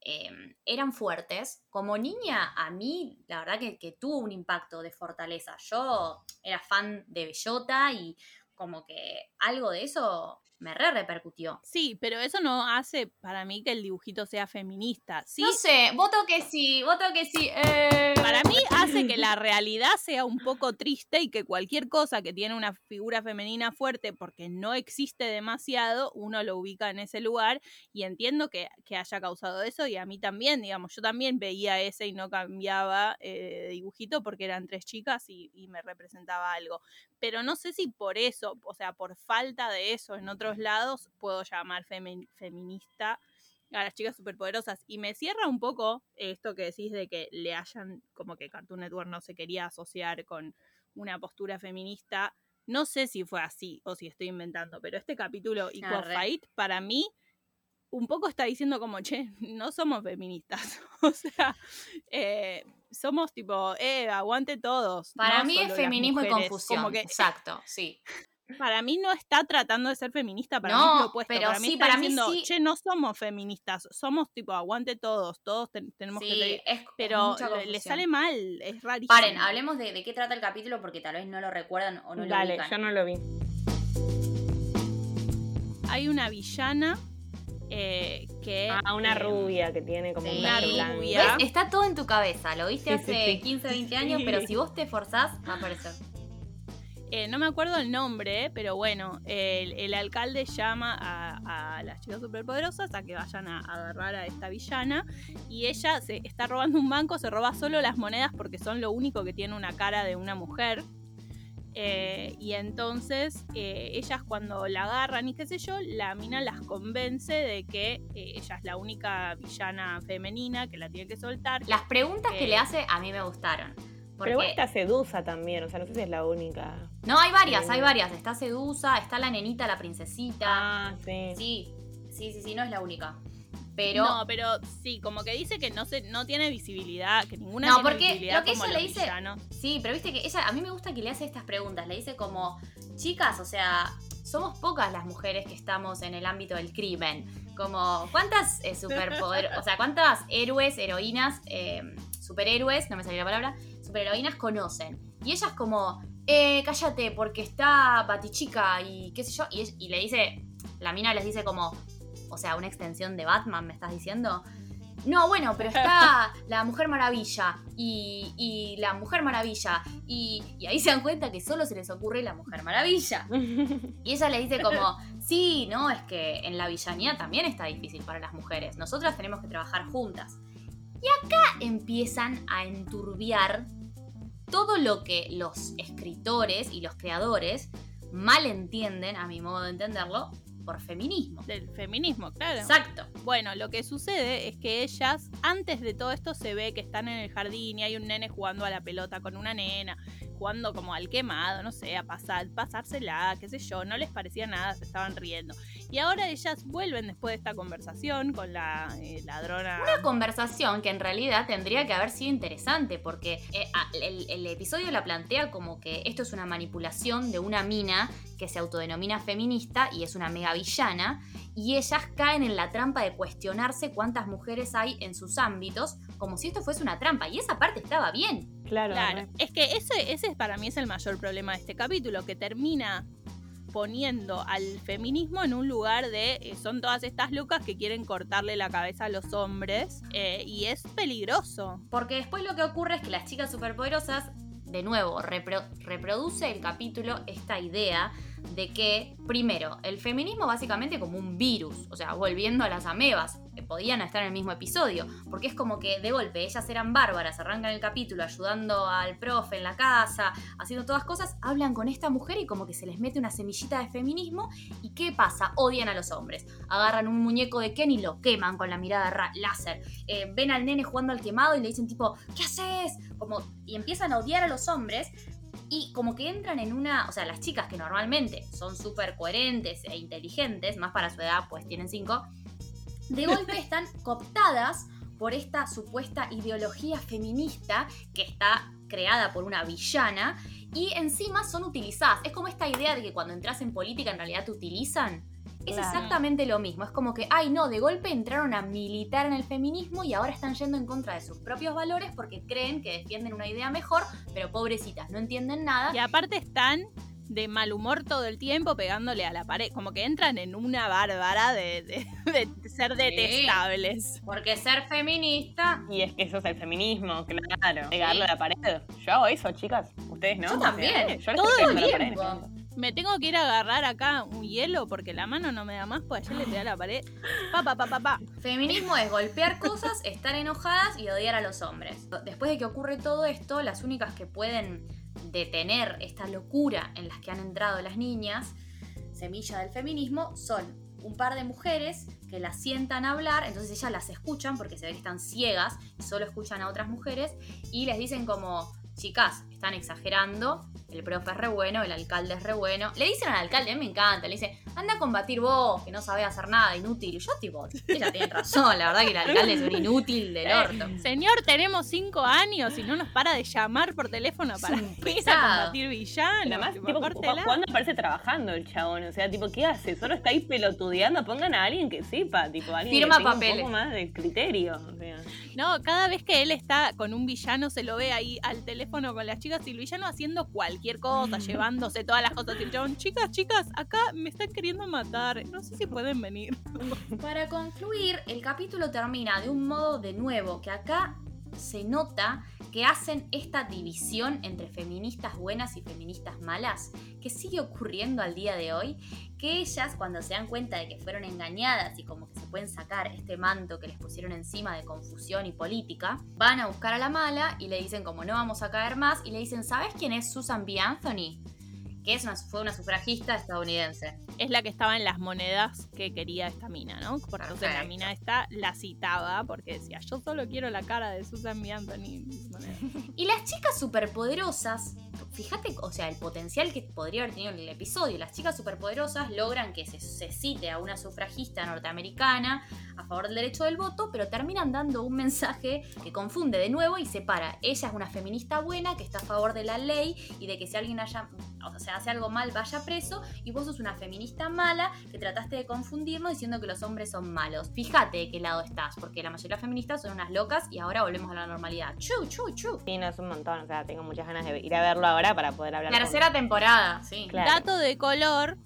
eh, eran fuertes, como niña a mí la verdad que tuvo un impacto de fortaleza. Yo era fan de Bellota y como que algo de eso me re repercutió. Sí, pero eso no hace para mí que el dibujito sea feminista. Sí, No sé, voto que sí, voto que sí. eh. para mí hace que la realidad sea un poco triste y que cualquier cosa que tiene una figura femenina fuerte porque no existe demasiado, uno lo ubica en ese lugar y entiendo que, que haya causado eso y a mí también, digamos, yo también veía ese y no cambiaba eh, de dibujito porque eran tres chicas y, y me representaba algo. Pero no sé si por eso, o sea, por falta de eso en otros lados, puedo llamar feminista a las chicas superpoderosas. Y me cierra un poco esto que decís de que le hayan, como que Cartoon Network no se quería asociar con una postura feminista. No sé si fue así o si estoy inventando, pero este capítulo Arre. Fight, para mí, un poco está diciendo como, che, no somos feministas. o sea, eh, somos tipo, eh, aguante todos. Para no mí es feminismo y confusión. Como que Exacto, sí. Para mí no está tratando de ser feminista, para mí No, es lo opuesto. pero para mí sí, está para mí diciendo, sí. che, no somos feministas, somos tipo, aguante todos, todos ten- tenemos que Sí, seguir. es, Pero le- sale mal, es rarísimo. Paren, hablemos de, de qué trata el capítulo porque tal vez no lo recuerdan o no lo Dale, ubican. yo no lo vi. Hay una villana eh, que... Ah, una eh, rubia que tiene como Sí. un Una rubia. ¿Ves? Está todo en tu cabeza. Lo viste hace sí. 15, 20 años, pero si vos te esforzás, va a aparecer. Eh, no me acuerdo el nombre, pero bueno, el, el alcalde llama a, a las chicas superpoderosas a que vayan a, agarrar a esta villana y ella se está robando un banco, se roba solo las monedas porque son lo único que tiene una cara de una mujer. Eh, y entonces eh, ellas cuando la agarran y qué sé yo, la mina las convence de que eh, ella es la única villana femenina que la tiene que soltar. Las preguntas que le hace a mí me gustaron. Porque... Pero está Sedusa también, o sea, no sé si es la única. No, hay varias, hay Eh. varias. Está Sedusa, está la nenita, la princesita. Ah, sí. Sí, sí, sí, sí, no es la única. pero... No, pero sí, como que dice que no se, no tiene visibilidad, que ninguna No, tiene porque visibilidad lo que como ella le dice- villanos. Sí, pero viste que ella, a mí me gusta que le hace estas preguntas. Le dice como, chicas, o sea, somos pocas las mujeres que estamos en el ámbito del crimen. Como, ¿cuántas eh, superpoder, o sea, cuántas héroes, heroínas, eh, superhéroes, no me salió la palabra, superheroínas conocen? Y ellas como, eh, cállate, porque está Batichica y qué sé yo. Y, le dice, la mina les dice como, o sea, una extensión de Batman, ¿me estás diciendo? No, bueno, pero está la Mujer Maravilla y, y la Mujer Maravilla. Y, y ahí se dan cuenta que solo se les ocurre la Mujer Maravilla. Y ella le dice como, sí, no, es que en la villanía también está difícil para las mujeres. Nosotras tenemos que trabajar juntas. Y acá empiezan a enturbiar todo lo que los escritores y los creadores mal entienden, a mi modo de entenderlo, por feminismo. Del feminismo, claro. Exacto. Bueno, lo que sucede es que ellas, antes de todo esto, se ve que están en el jardín y hay un nene jugando a la pelota con una nena, jugando como al quemado, no sé, a pasar, pasársela, qué sé yo, no les parecía nada, se estaban riendo. Y ahora ellas vuelven después de esta conversación con la eh, ladrona. Una conversación que en realidad tendría que haber sido interesante porque eh, el episodio la plantea como que esto es una manipulación de una mina que se autodenomina feminista y es una mega villana y ellas caen en la trampa de cuestionarse cuántas mujeres hay en sus ámbitos como si esto fuese una trampa y esa parte estaba bien. Claro. Claro, es que ese, ese para mí es el mayor problema de este capítulo, que termina poniendo al feminismo en un lugar de eh, son todas estas locas que quieren cortarle la cabeza a los hombres eh, y es peligroso. Porque después lo que ocurre es que las chicas superpoderosas, de nuevo, repro- reproduce el capítulo esta idea de que, primero, el feminismo básicamente como un virus, o sea, volviendo a las amebas, podían estar en el mismo episodio, porque es como que de golpe ellas eran bárbaras, arrancan el capítulo ayudando al profe en la casa, haciendo todas cosas, hablan con esta mujer y como que se les mete una semillita de feminismo y ¿qué pasa? Odian a los hombres, agarran un muñeco de Ken y lo queman con la mirada ra- láser, eh, ven al nene jugando al quemado y le dicen tipo, ¿qué haces? Como, y empiezan a odiar a los hombres y como que entran en una, o sea, las chicas que normalmente son súper coherentes e inteligentes, más para su edad, pues tienen cinco, de golpe están cooptadas por esta supuesta ideología feminista que está creada por una villana y encima son utilizadas. Es como esta idea de que cuando entras en política en realidad te utilizan. Es Claro. exactamente lo mismo. Es como que, ay, no, de golpe entraron a militar en el feminismo y ahora están yendo en contra de sus propios valores porque creen que defienden una idea mejor, pero pobrecitas, no entienden nada. Y aparte están de mal humor todo el tiempo pegándole a la pared, como que entran en una bárbara de, de- de ser detestables. Porque ser feminista. Y es que eso es el feminismo, claro. Pegarle a la pared. Yo hago eso, chicas. Ustedes no. Yo también. Yo les Todo estoy el la pared. Me tengo que ir a agarrar acá un hielo porque la mano no me da más, pues ayer le pegué a la pared. Pa, pa, pa, pa, pa. Feminismo es golpear cosas, estar enojadas y odiar a los hombres. Después de que ocurre todo esto, las únicas que pueden detener esta locura en las que han entrado las niñas, semilla del feminismo, son un par de mujeres que las sientan hablar, entonces ellas las escuchan porque se ve que están ciegas y solo escuchan a otras mujeres y les dicen como, chicas, están exagerando, el profe es re bueno, el alcalde es re bueno. Le dicen al alcalde, a mí me encanta, le dice, anda a combatir vos, que no sabés hacer nada, inútil. Y yo tipo, ella tiene razón, la verdad que el alcalde es un inútil del orto. Señor, tenemos cinco años y no nos para de llamar por teléfono para un ir a combatir villanos. Además, tipo, tipo. ¿cuándo parece trabajando el chabón? O sea, tipo, ¿qué hace? Solo está ahí pelotudeando. Pongan a alguien que sepa, tipo, alguien Firma que tenga papeles. un poco más de criterio. O sea. No, cada vez que él está con un villano se lo ve ahí al teléfono con las chicas y el villano haciendo cualquier cosa, llevándose todas las cosas y el chabón, chicas, chicas, acá me están queriendo matar, no sé si pueden venir. Para concluir, el capítulo termina de un modo de nuevo que acá se nota que hacen esta división entre feministas buenas y feministas malas, que sigue ocurriendo al día de hoy, que ellas cuando se dan cuenta de que fueron engañadas y como que se pueden sacar este manto que les pusieron encima de confusión y política, van a buscar a la mala y le dicen como no vamos a caer más y le dicen, ¿sabes quién es Susan B. Anthony? que es una, fue una sufragista estadounidense. Es la que estaba en las monedas que quería esta mina, ¿no? Porque entonces la mina esta la citaba porque decía, yo solo quiero la cara de Susan B. Anthony. en mis monedas". Y las chicas superpoderosas, fíjate, o sea, el potencial que podría haber tenido el episodio. Las chicas superpoderosas logran que se, se cite a una sufragista norteamericana a favor del derecho del voto, pero terminan dando un mensaje que confunde de nuevo y separa. Ella es una feminista buena que está a favor de la ley y de que si alguien haya, o sea, hace algo mal vaya preso, y vos sos una feminista mala que trataste de confundirnos diciendo que los hombres son malos. Fíjate de qué lado estás, porque la mayoría de las feministas son unas locas y ahora volvemos a la normalidad. Chu, chu, chu. Sí, no es un montón, o sea, tengo muchas ganas de ir a verlo ahora para poder hablar. con- Tercera temporada, sí. Claro. Dato de color,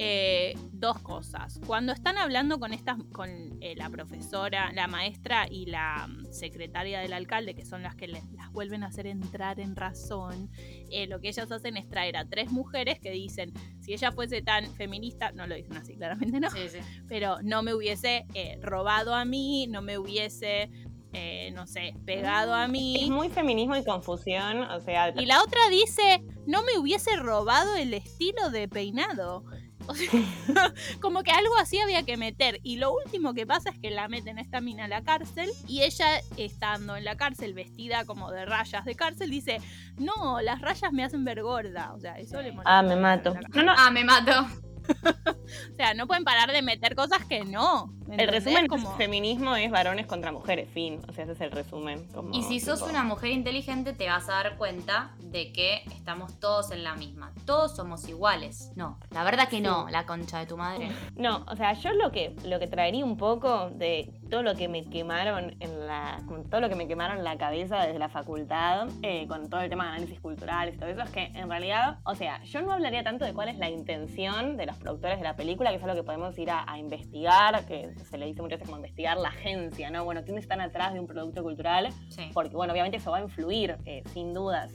eh, dos cosas. Cuando están hablando con estas, con eh, la profesora, la maestra y la mm, secretaria del alcalde, que son las que les- las vuelven a hacer entrar en razón, eh, lo que ellas hacen es traer a tres mujeres que dicen, si ella fuese tan feminista, no lo dicen así, claramente no, Sí, sí. pero no me hubiese eh, robado a mí, no me hubiese, eh, no sé, pegado a Es mí. muy feminismo y confusión, o sea, Y la otra dice, no me hubiese robado el estilo de peinado. O sea, como que algo así había que meter. Y lo último que pasa es que la meten a esta mina a la cárcel. Y ella, estando en la cárcel, vestida como de rayas de cárcel, dice, no, las rayas me hacen ver gorda. O sea, eso le molesta ah, me mato. No, no, Ah, me mato. O sea, no pueden parar de meter cosas que no. el resumen como... feminismo es varones contra mujeres, fin. O sea, ese es el resumen. como Y si sos una mujer inteligente, te vas a dar cuenta de que estamos todos en la misma. Todos somos iguales. No, la verdad que no, Sí. la concha de tu madre. No, o sea, yo lo que, lo que traería un poco de todo lo que me quemaron en la. todo lo que me quemaron en la cabeza desde la facultad, eh, con todo el tema de análisis cultural y todo eso, es que en realidad, o sea, yo no hablaría tanto de cuál es la intención de los productores de la película, que es algo que podemos ir a, a investigar, que se le dice muchas veces como investigar la agencia, ¿no? Bueno, ¿quiénes están atrás de un producto cultural? Sí. porque bueno, obviamente eso va a influir, eh, sin dudas.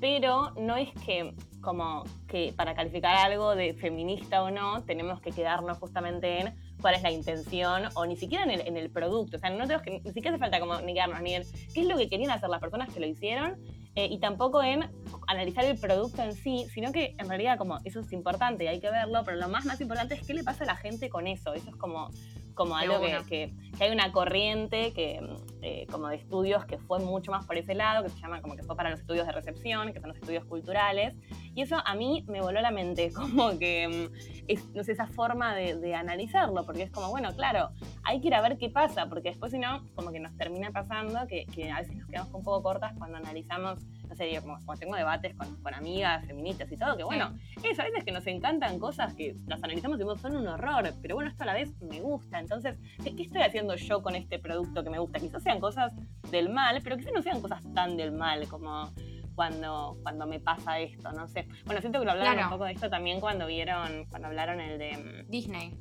Pero no es que como que para calificar algo de feminista o no, tenemos que quedarnos justamente en cuál es la intención o ni siquiera en el, en el producto. O sea, no tenemos que, ni siquiera hace falta como ni quedarnos ni en qué es lo que querían hacer las personas que lo hicieron eh, y tampoco en analizar el producto en sí, sino que en realidad como eso es importante y hay que verlo, pero lo más más importante es qué le pasa a la gente con eso. Eso es como, como algo que, que- que hay una corriente que, eh, como de estudios que fue mucho más por ese lado, que se llama como que fue para los estudios de recepción, que son los estudios culturales. Y eso a mí me voló la mente, como que mm, es, no sé, esa forma de, de analizarlo, porque es como, bueno, claro, hay que ir a ver qué pasa, porque después si no, como que nos termina pasando que, que a veces nos quedamos un poco cortas cuando analizamos, no sé, digo, como cuando tengo debates con, con amigas feministas y todo, que bueno, eso, a veces que nos encantan cosas que las analizamos y decimos son un horror, pero bueno, esto a la vez me gusta. Entonces, ¿qué, qué estoy haciendo yo con este producto que me gusta? Quizás sean cosas del mal, pero quizás no sean cosas tan del mal como cuando, cuando me pasa esto, no sé. Bueno, siento que lo hablaron Claro. un poco de esto también cuando vieron, cuando hablaron el de... mm, Disney.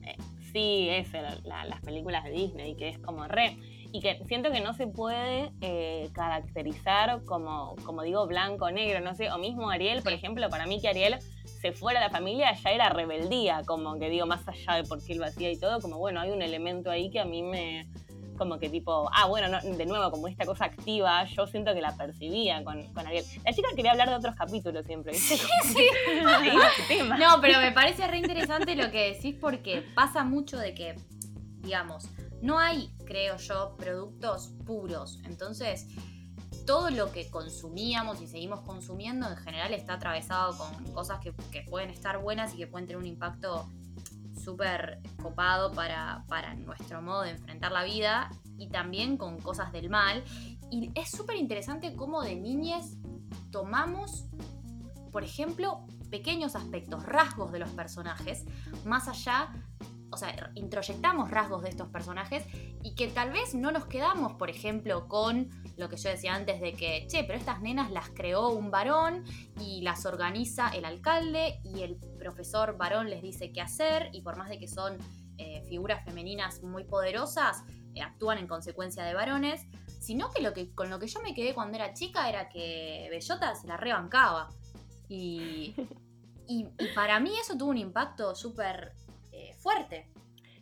Sí, eso, la- la- las películas de Disney, que es como re. Y que siento que no se puede eh, caracterizar como, como digo, blanco o negro, no sé. O mismo Ariel, por Sí. ejemplo, para mí que Ariel se fuera de la familia ya era rebeldía, como que digo, más allá de por qué él lo hacía y todo, como bueno, hay un elemento ahí que a mí me. Como que tipo, ah, bueno, no, de nuevo, como esta cosa activa, yo siento que la percibía con, con Ariel. La chica quería hablar de otros capítulos siempre, Sí, tema. No, pero me parece re interesante lo que decís porque pasa mucho de que, digamos, no hay, creo yo, productos puros. Entonces, todo lo que consumíamos y seguimos consumiendo en general está atravesado con cosas que, pueden estar buenas y que pueden tener un impacto súper copado para, para nuestro modo de enfrentar la vida y también con cosas del mal. Y es súper interesante cómo de niñez tomamos, por ejemplo, pequeños aspectos, rasgos de los personajes, más allá, o sea, introyectamos rasgos de estos personajes y que tal vez no nos quedamos, por ejemplo, con lo que yo decía antes de que, che, pero estas nenas las creó un varón y las organiza el alcalde y el profesor varón les dice qué hacer y por más de que son eh, figuras femeninas muy poderosas, eh, actúan en consecuencia de varones, sino que, lo que con lo que yo me quedé cuando era chica era que Bellota se la rebancaba. Y, y, y para mí eso tuvo un impacto súper eh, fuerte.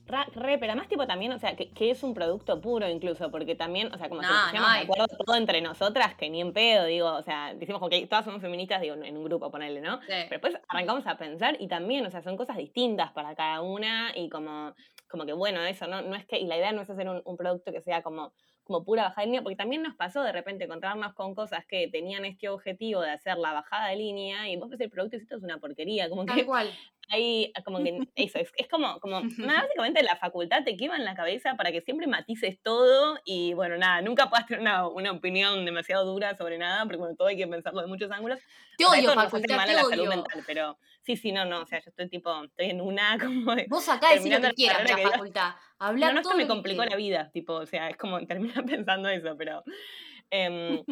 Ra- Re, pero además tipo también, o sea, que, que es un producto puro incluso, porque también, o sea, como No, pusiéramos no de acuerdo todo entre nosotras, que ni en pedo, digo, o sea, decimos que todas somos feministas, digo, en un grupo, ponerle, ¿no? Sí. Pero después arrancamos a pensar y también, o sea, son cosas distintas para cada una y como, como que bueno, eso, ¿no? No es que, y la idea no es hacer un, un producto que sea como, como pura bajada de línea, porque también nos pasó de repente encontrarnos con cosas que tenían este objetivo de hacer la bajada de línea y vos ves el producto y esto es una porquería, como Tal que cual. Hay como que eso, es, es como, como básicamente la facultad te quema en la cabeza para que siempre matices todo y bueno, nada, nunca puedas tener una, una opinión demasiado dura sobre nada, porque bueno, todo hay que pensarlo de muchos ángulos. Te odio, facultad, mal te a la salud odio. mental, pero sí, sí, no, no, o sea, yo estoy tipo, estoy en una como de... Vos acá decís lo que la quieras la digo- facultad. Hablar No, no, todo esto me que complicó la vida, tipo, o sea, es como terminar pensando eso, pero... em,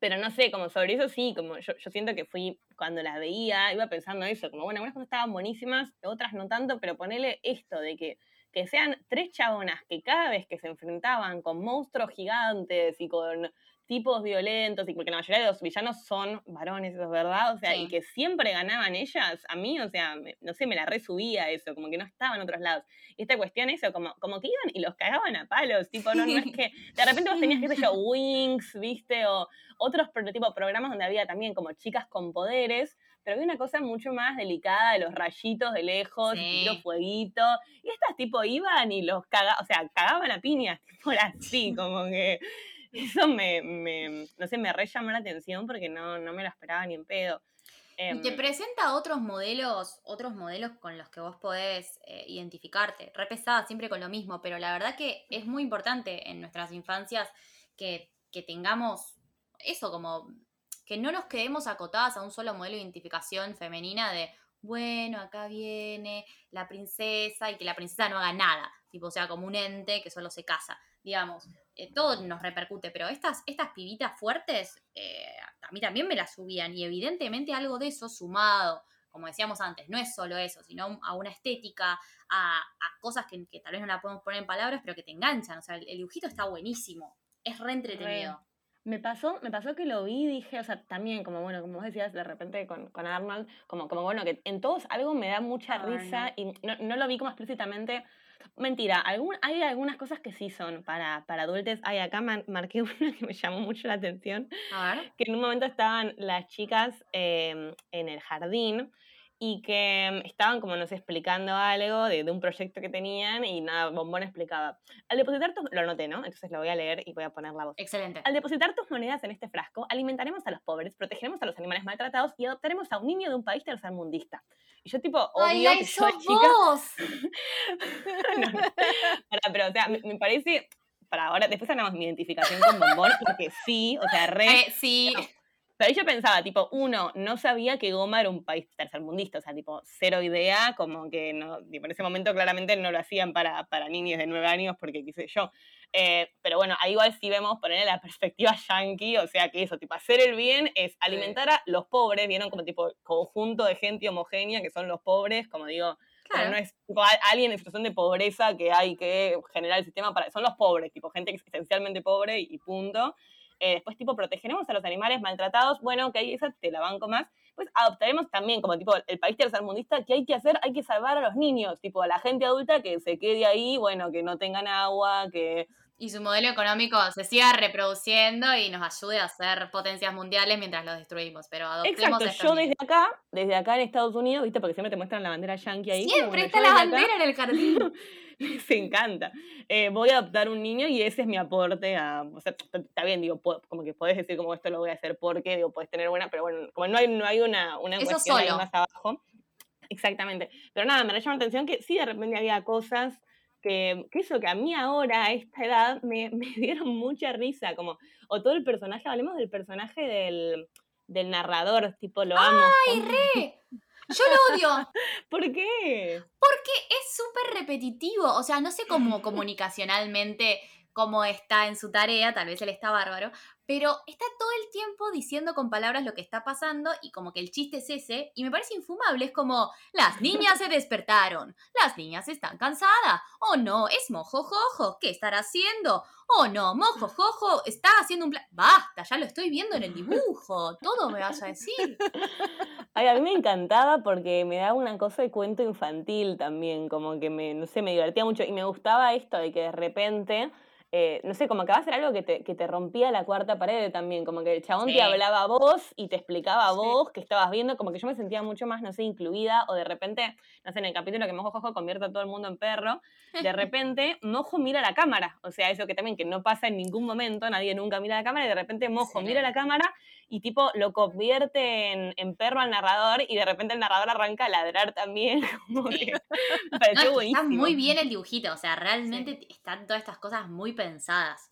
pero no sé, como sobre eso sí, como yo, yo siento que fui, cuando las veía, iba pensando eso, como bueno, algunas cosas estaban buenísimas, otras no tanto, pero ponele esto de que, que sean tres chabonas que cada vez que se enfrentaban con monstruos gigantes y con tipos violentos, y porque la mayoría de los villanos son varones, eso es verdad, o sea, Sí. y que siempre ganaban ellas, a mí, o sea, me- no sé, me la resubía eso, como que no estaba en otros lados. Y esta cuestión, eso, como, como que iban y los cagaban a palos, tipo, no, no es que de repente vos tenías, qué sé yo, Wings, viste, o otros tipo, programas donde había también como chicas con poderes, pero había una cosa mucho más delicada de los rayitos de lejos, y tiro Sí. fueguito, y estas tipo iban y los cagaban, o sea, cagaban a piñas, tipo, así, como que eso me, me no sé, me re llamó la atención porque no, no me lo esperaba ni en pedo. Y te Em, presenta otros modelos, otros modelos con los que vos podés eh, identificarte. Re pesada, siempre con lo mismo, pero la verdad que es muy importante en nuestras infancias que, que tengamos eso, como que no nos quedemos acotadas a un solo modelo de identificación femenina de, bueno, acá viene la princesa y que la princesa no haga nada, tipo, o sea, como un ente que solo se casa, digamos. Eh, todo nos repercute, pero estas, estas pibitas fuertes eh, a mí también me las subían y evidentemente algo de eso sumado, como decíamos antes, no es solo eso, sino a una estética, a, a cosas que, que tal vez no la podemos poner en palabras, pero que te enganchan, o sea, el, el dibujito está buenísimo, es re entretenido. Me pasó, me pasó que lo vi y dije, o sea, también, como bueno, como vos decías de repente con, con Arnold, como, como bueno, que en todos algo me da mucha risa y no, no lo vi como explícitamente. Mentira, algún, hay algunas cosas que sí son para, para adultos. Ay, acá man- marqué una que me llamó mucho la atención, A ver. que en un momento estaban las chicas eh, en el jardín y que estaban como, no sé, explicando algo de, de un proyecto que tenían y nada, Bombón explicaba. Al depositar tus... Lo anoté, ¿no? Entonces lo voy a leer y voy a poner la voz. Excelente. Al depositar tus monedas en este frasco, alimentaremos a los pobres, protegeremos a los animales maltratados y adoptaremos a un niño de un país tercermundista. Y yo tipo, ¡Ay, obvio ay, que yo, vos! no, no. Pará, pero o sea, me, me parece, para ahora, después hablamos mi identificación con Bombón, porque sí, o sea, re... Eh, sí, Pero ahí yo pensaba, tipo, uno, no sabía que Goma era un país tercermundista, o sea, tipo, cero idea, como que no, tipo, en ese momento claramente no lo hacían para, para niños de nueve años, porque qué sé yo. Eh, pero bueno, ahí igual sí vemos poner la perspectiva yankee, o sea que eso, tipo, hacer el bien es alimentar a los pobres, vieron como tipo conjunto de gente homogénea que son los pobres, como digo, claro. no es tipo, alguien en situación de pobreza que hay que generar el sistema para. Son los pobres, tipo gente existencialmente pobre y punto. Eh, después, tipo, protegeremos a los animales maltratados. Bueno, ok, esa te la banco más. Pues adoptaremos también, como tipo, el país tercermundista, ¿qué hay que hacer? Hay que salvar a los niños, tipo, a la gente adulta que se quede ahí, bueno, que no tengan agua, que. Y su modelo económico se siga reproduciendo y nos ayude a ser potencias mundiales mientras los destruimos. Pero adoptemos Exacto, yo desde acá, desde acá en Estados Unidos, ¿viste? Porque siempre te muestran la bandera yankee ahí. Siempre bueno, está la acá- bandera en el jardín. Les encanta. Eh, voy a adoptar un niño y ese es mi aporte a. O sea, está bien, digo, puedo- como que podés decir como esto lo voy a hacer porque, digo, puedes tener buena, pero bueno, como no hay, no hay una, una Eso cuestión ahí más abajo. Exactamente. Pero nada, me llama la atención que sí de repente había cosas que, que eso que a mí ahora, a esta edad, me, me dieron mucha risa. Como, o todo el personaje, hablemos del personaje del, del narrador, tipo, lo amo. ¡Ay, re! Yo lo odio. ¿Por qué? Porque es súper repetitivo. O sea, no sé cómo comunicacionalmente cómo está en su tarea, tal vez él está bárbaro, pero está todo el tiempo diciendo con palabras lo que está pasando y como que el chiste es ese y me parece infumable, es como, las niñas se despertaron, las niñas están cansadas, oh no, es mojo jojo, ¿qué estará haciendo? Oh no, mojo jojo, está haciendo un plan, basta, ya lo estoy viendo en el dibujo, todo me vas a decir. Ay, a mí me encantaba porque me daba una cosa de cuento infantil también, como que me, no sé, me divertía mucho y me gustaba esto de que de repente eh, no sé, como que va a ser algo que te, que te, rompía la cuarta pared también, como que el chabón te hablaba a vos y te explicaba a vos que estabas viendo, como que yo me sentía mucho más, no sé, incluida, o de repente, no sé, en el capítulo que Mojo Jojo convierte a todo el mundo en perro, de repente Mojo mira la cámara, o sea, eso que también que no pasa en ningún momento, nadie nunca mira la cámara, y de repente Mojo mira la cámara y tipo lo convierte en, perro al narrador y de repente el narrador arranca a ladrar también. Me pareció buenísimo. Está muy bien el dibujito, o sea, realmente están todas estas cosas muy pensadas.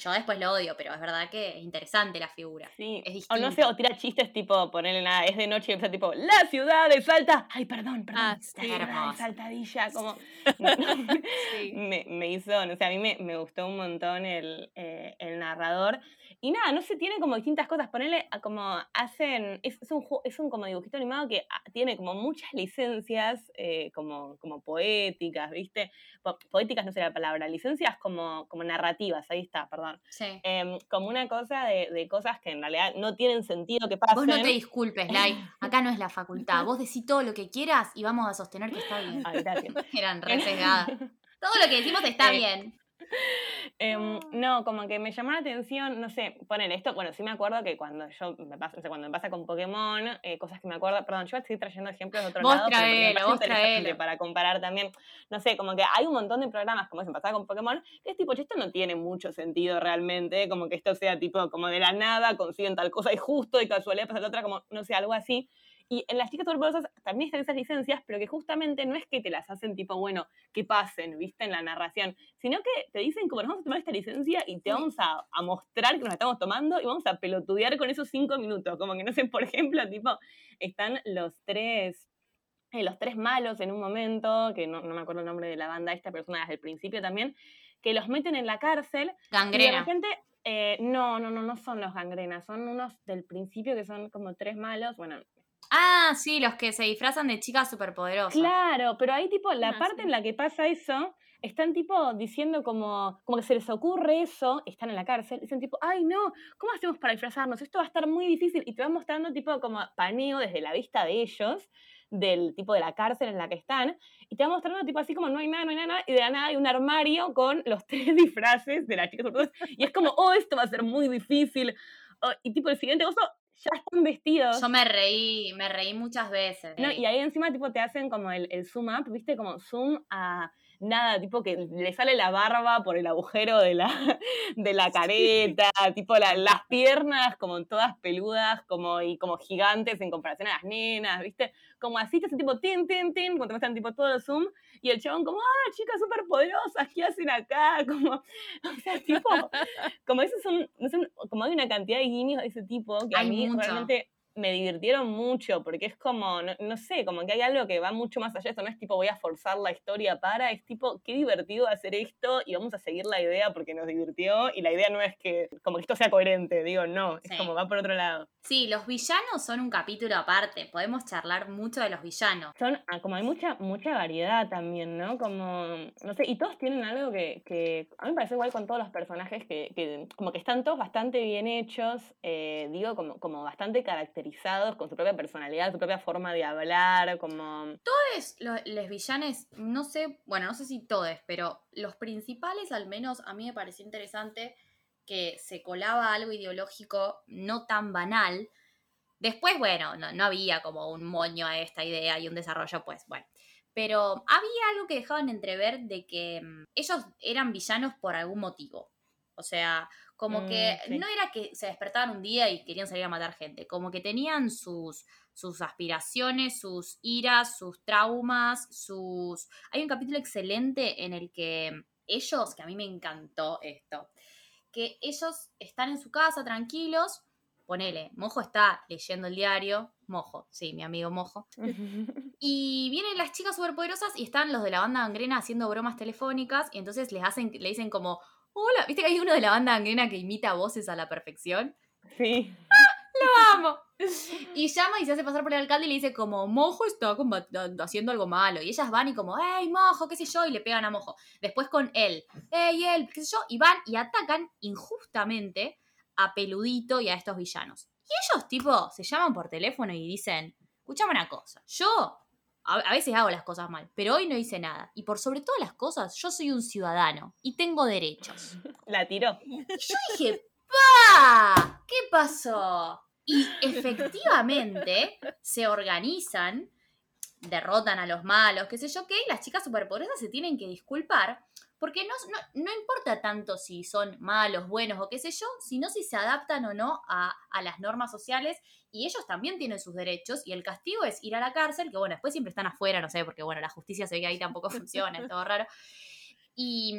Yo después lo odio, pero es verdad que es interesante la figura. Sí. Es o no sé, o tira chistes tipo, ponerle nada, es de noche y empieza tipo, la ciudad de Salta. Ay, perdón, perdón. Ah, sí, Saltadilla, como. me, me, hizo, no sé, a mí me, me gustó un montón el, eh, el narrador. Y nada, no se tiene como distintas cosas. Ponerle como hacen. Es, un, es un como dibujito animado que ah, tiene como muchas licencias eh, como, como poéticas, ¿viste? poéticas no sé la palabra, licencias como, como narrativas, ahí está, perdón. Sí. Em, como una cosa de, cosas que en realidad no tienen sentido que pasen. Vos no te disculpes, Lai. Acá no es la facultad. Vos decís todo lo que quieras y vamos a sostener que está bien. Ay. Eran re Todo lo que decimos está eh, bien. Em, no, como que me llamó la atención, no sé, poner esto, bueno, sí me acuerdo que cuando yo me pasa, cuando me pasa con Pokémon, eh, cosas que me acuerdo, perdón, yo estoy trayendo ejemplos de otro lado, vos para comparar también, no sé, como que hay un montón de programas como se pasaba con Pokémon, que es tipo, esto no tiene mucho sentido realmente, como que esto sea tipo, como de la nada, consiguen tal cosa y justo, y casualidad pasa otra, como, no sé, algo así, y en las chicas superpoderosas también están esas licencias, pero que justamente no es que te las hacen tipo, bueno, que pasen, viste, en la narración, sino que te dicen como, nos vamos a tomar esta licencia y te vamos a, mostrar que nos estamos tomando y vamos a pelotudear con esos cinco minutos. Como que, no sé, por ejemplo, tipo, están los tres eh, los tres malos en un momento, que no, me acuerdo el nombre de la banda esta persona desde el principio también, que los meten en la cárcel. Gangrena. Y de repente, eh, no, no, no, no son los gangrenas, son unos del principio que son como tres malos. Bueno, Ah, sí, los que se disfrazan de chicas superpoderosas. Claro, pero ahí tipo, la ah, parte en la que pasa eso, están tipo diciendo como, como que se les ocurre eso, están en la cárcel, dicen tipo, ay no, ¿cómo hacemos para disfrazarnos? Esto va a estar muy difícil. Y te van mostrando tipo como paneo desde la vista de ellos, del tipo de la cárcel en la que están, y te van mostrando tipo así como no hay nada, no hay nada, y de la nada hay un armario con los tres disfraces de las chicas superpoderosas. Y es como, oh, esto va a ser muy difícil. Oh, y tipo el siguiente oso ya están vestidos. Yo me reí, me reí muchas veces. No, y ahí encima tipo te hacen como el, el zoom up, viste, como zoom a nada, tipo que le sale la barba por el agujero de la, de la careta, tipo las piernas como todas peludas como, y como gigantes en comparación a las nenas, ¿viste? Como así, te hacen tipo tin, tin, tin, cuando te muestran tipo todo el zoom, y el chabón como, ah, chicas súper poderosas, ¿qué hacen acá? Como, o sea, tipo, como esos son, como hay una cantidad de guiños de ese tipo que a mí realmente me divirtieron mucho, porque es como, no, sé, como que hay algo que va mucho más allá de esto, no es tipo voy a forzar la historia para, es tipo, qué divertido hacer esto y vamos a seguir la idea porque nos divirtió y la idea no es que como que esto sea coherente, digo, no, es como va por otro lado. Sí, los villanos son un capítulo aparte, podemos charlar mucho de los villanos. Son, ah, como hay mucha, mucha variedad también, ¿no? Como, no sé, y todos tienen algo que, que a mí me parece igual con todos los personajes que, que como que están todos bastante bien hechos, eh, digo, como, como bastante caracterizados con su propia personalidad, su propia forma de hablar, como... Todos los, villanes, no sé, bueno, no sé si todos, pero los principales al menos a mí me pareció interesante que se colaba algo ideológico no tan banal. Después, bueno, no, había como un moño a esta idea y un desarrollo, pues bueno. Pero había algo que dejaban entrever de que mm, ellos eran villanos por algún motivo. O sea, como que mm, no era que se despertaban un día y querían salir a matar gente, como que tenían sus, sus aspiraciones, sus iras, sus traumas, sus... Hay un capítulo excelente en el que ellos, que a mí me encantó esto, que ellos están en su casa tranquilos, ponele, Mojo está leyendo el diario, Mojo, sí, mi amigo Mojo, y vienen las chicas superpoderosas y están los de la banda gangrena haciendo bromas telefónicas y entonces les hacen, le dicen como hola. ¿Viste que hay uno de la banda gangrena que imita voces a la perfección? Sí. ¡Lo amo! Y llama y se hace pasar por el alcalde y le dice como, Mojo está haciendo algo malo. Y ellas van y como, ¡Ey, Mojo! ¿Qué sé yo? Y le pegan a Mojo. Después con él, ¡Ey, él! ¿Qué sé yo? Y van y atacan injustamente a Peludito y a estos villanos. Y ellos, tipo, se llaman por teléfono y dicen, escuchame una cosa, yo a, a veces hago las cosas mal, pero hoy no hice nada. Y por sobre todas las cosas, yo soy un ciudadano y tengo derechos. La tiró. Yo dije, ¡pa! ¿Qué pasó? Y efectivamente se organizan, derrotan a los malos, qué sé yo qué, y las chicas superpoderosas se tienen que disculpar, porque no, no, no importa tanto si son malos, buenos o qué sé yo, sino si se adaptan o no a, a las normas sociales, y ellos también tienen sus derechos, y el castigo es ir a la cárcel, que bueno, después siempre están afuera, no sé, porque bueno, la justicia se ve que ahí tampoco funciona, es todo raro. Y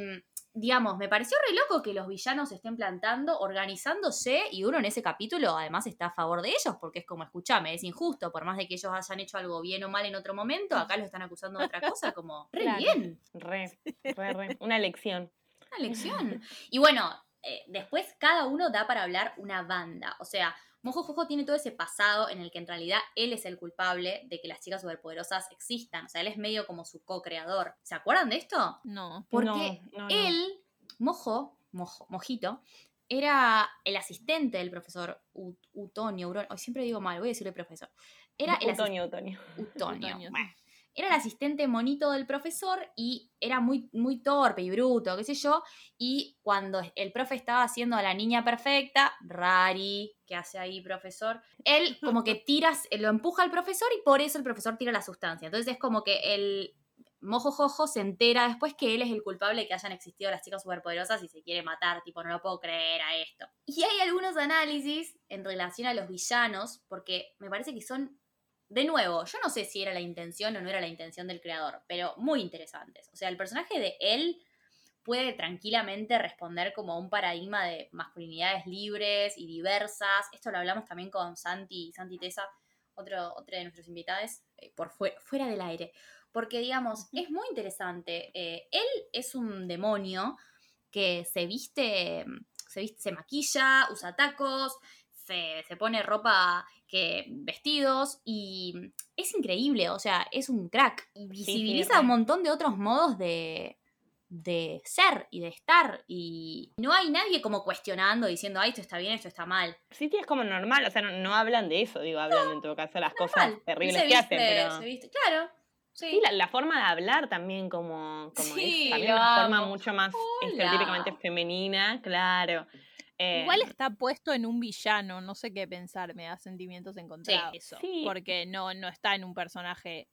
digamos, me pareció re loco que los villanos estén plantando, organizándose, y uno en ese capítulo además está a favor de ellos, porque es como, escúchame, es injusto, por más de que ellos hayan hecho algo bien o mal en otro momento, acá los están acusando de otra cosa, como, re Claro. bien, Re, re, re. Una lección. una lección. Y bueno, eh, después cada uno da para hablar una banda, o sea, Mojo Jojo tiene todo ese pasado en el que en realidad él es el culpable de que las chicas superpoderosas existan, o sea, él es medio como su co-creador. ¿Se acuerdan de esto? No. Porque No, no, no. él, Mojo, Mojo, Mojito, era el asistente del profesor Ut- Utonio. Ay, siempre digo mal, voy a decirle profesor. Era el. Utonio. Utonio, Bueno, Era el asistente monito del profesor y era muy, muy torpe y bruto, qué sé yo. Y cuando el profe estaba haciendo a la niña perfecta, Rari, ¿qué hace ahí, profesor? Él como que tira, lo empuja al profesor y por eso el profesor tira la sustancia. Entonces es como que el mojo jojo se entera después que él es el culpable de que hayan existido las chicas superpoderosas y se quiere matar, tipo, no lo puedo creer a esto. Y hay algunos análisis en relación a los villanos, porque me parece que son de nuevo, yo no sé si era la intención o no era la intención del creador, pero muy interesantes. O sea, el personaje de él puede tranquilamente responder como a un paradigma de masculinidades libres y diversas. Esto lo hablamos también con Santi, Santi Tesa, otro, otro de nuestros invitados, eh, por fuera, fuera del aire. Porque, digamos, es muy interesante. Eh, él es un demonio que se viste, se viste, se maquilla, usa tacos, se, se pone ropa que vestidos y es increíble, o sea, es un crack y visibiliza un montón de otros modos de, de ser y de estar y no hay nadie como cuestionando diciendo, ay, esto está bien, esto está mal. Sí, sí, es como normal, o sea, no, no hablan de eso, digo, hablan en todo caso las cosas terribles que hacen, pero... se viste, claro. Sí, Sí, la, la forma de hablar también como, como Sí, es también una forma mucho más Hola. estereotípicamente femenina, claro. Eh, Igual está puesto en un villano, no sé qué pensar, me da sentimientos encontrados. eso, Sí. Porque no, no está en un personaje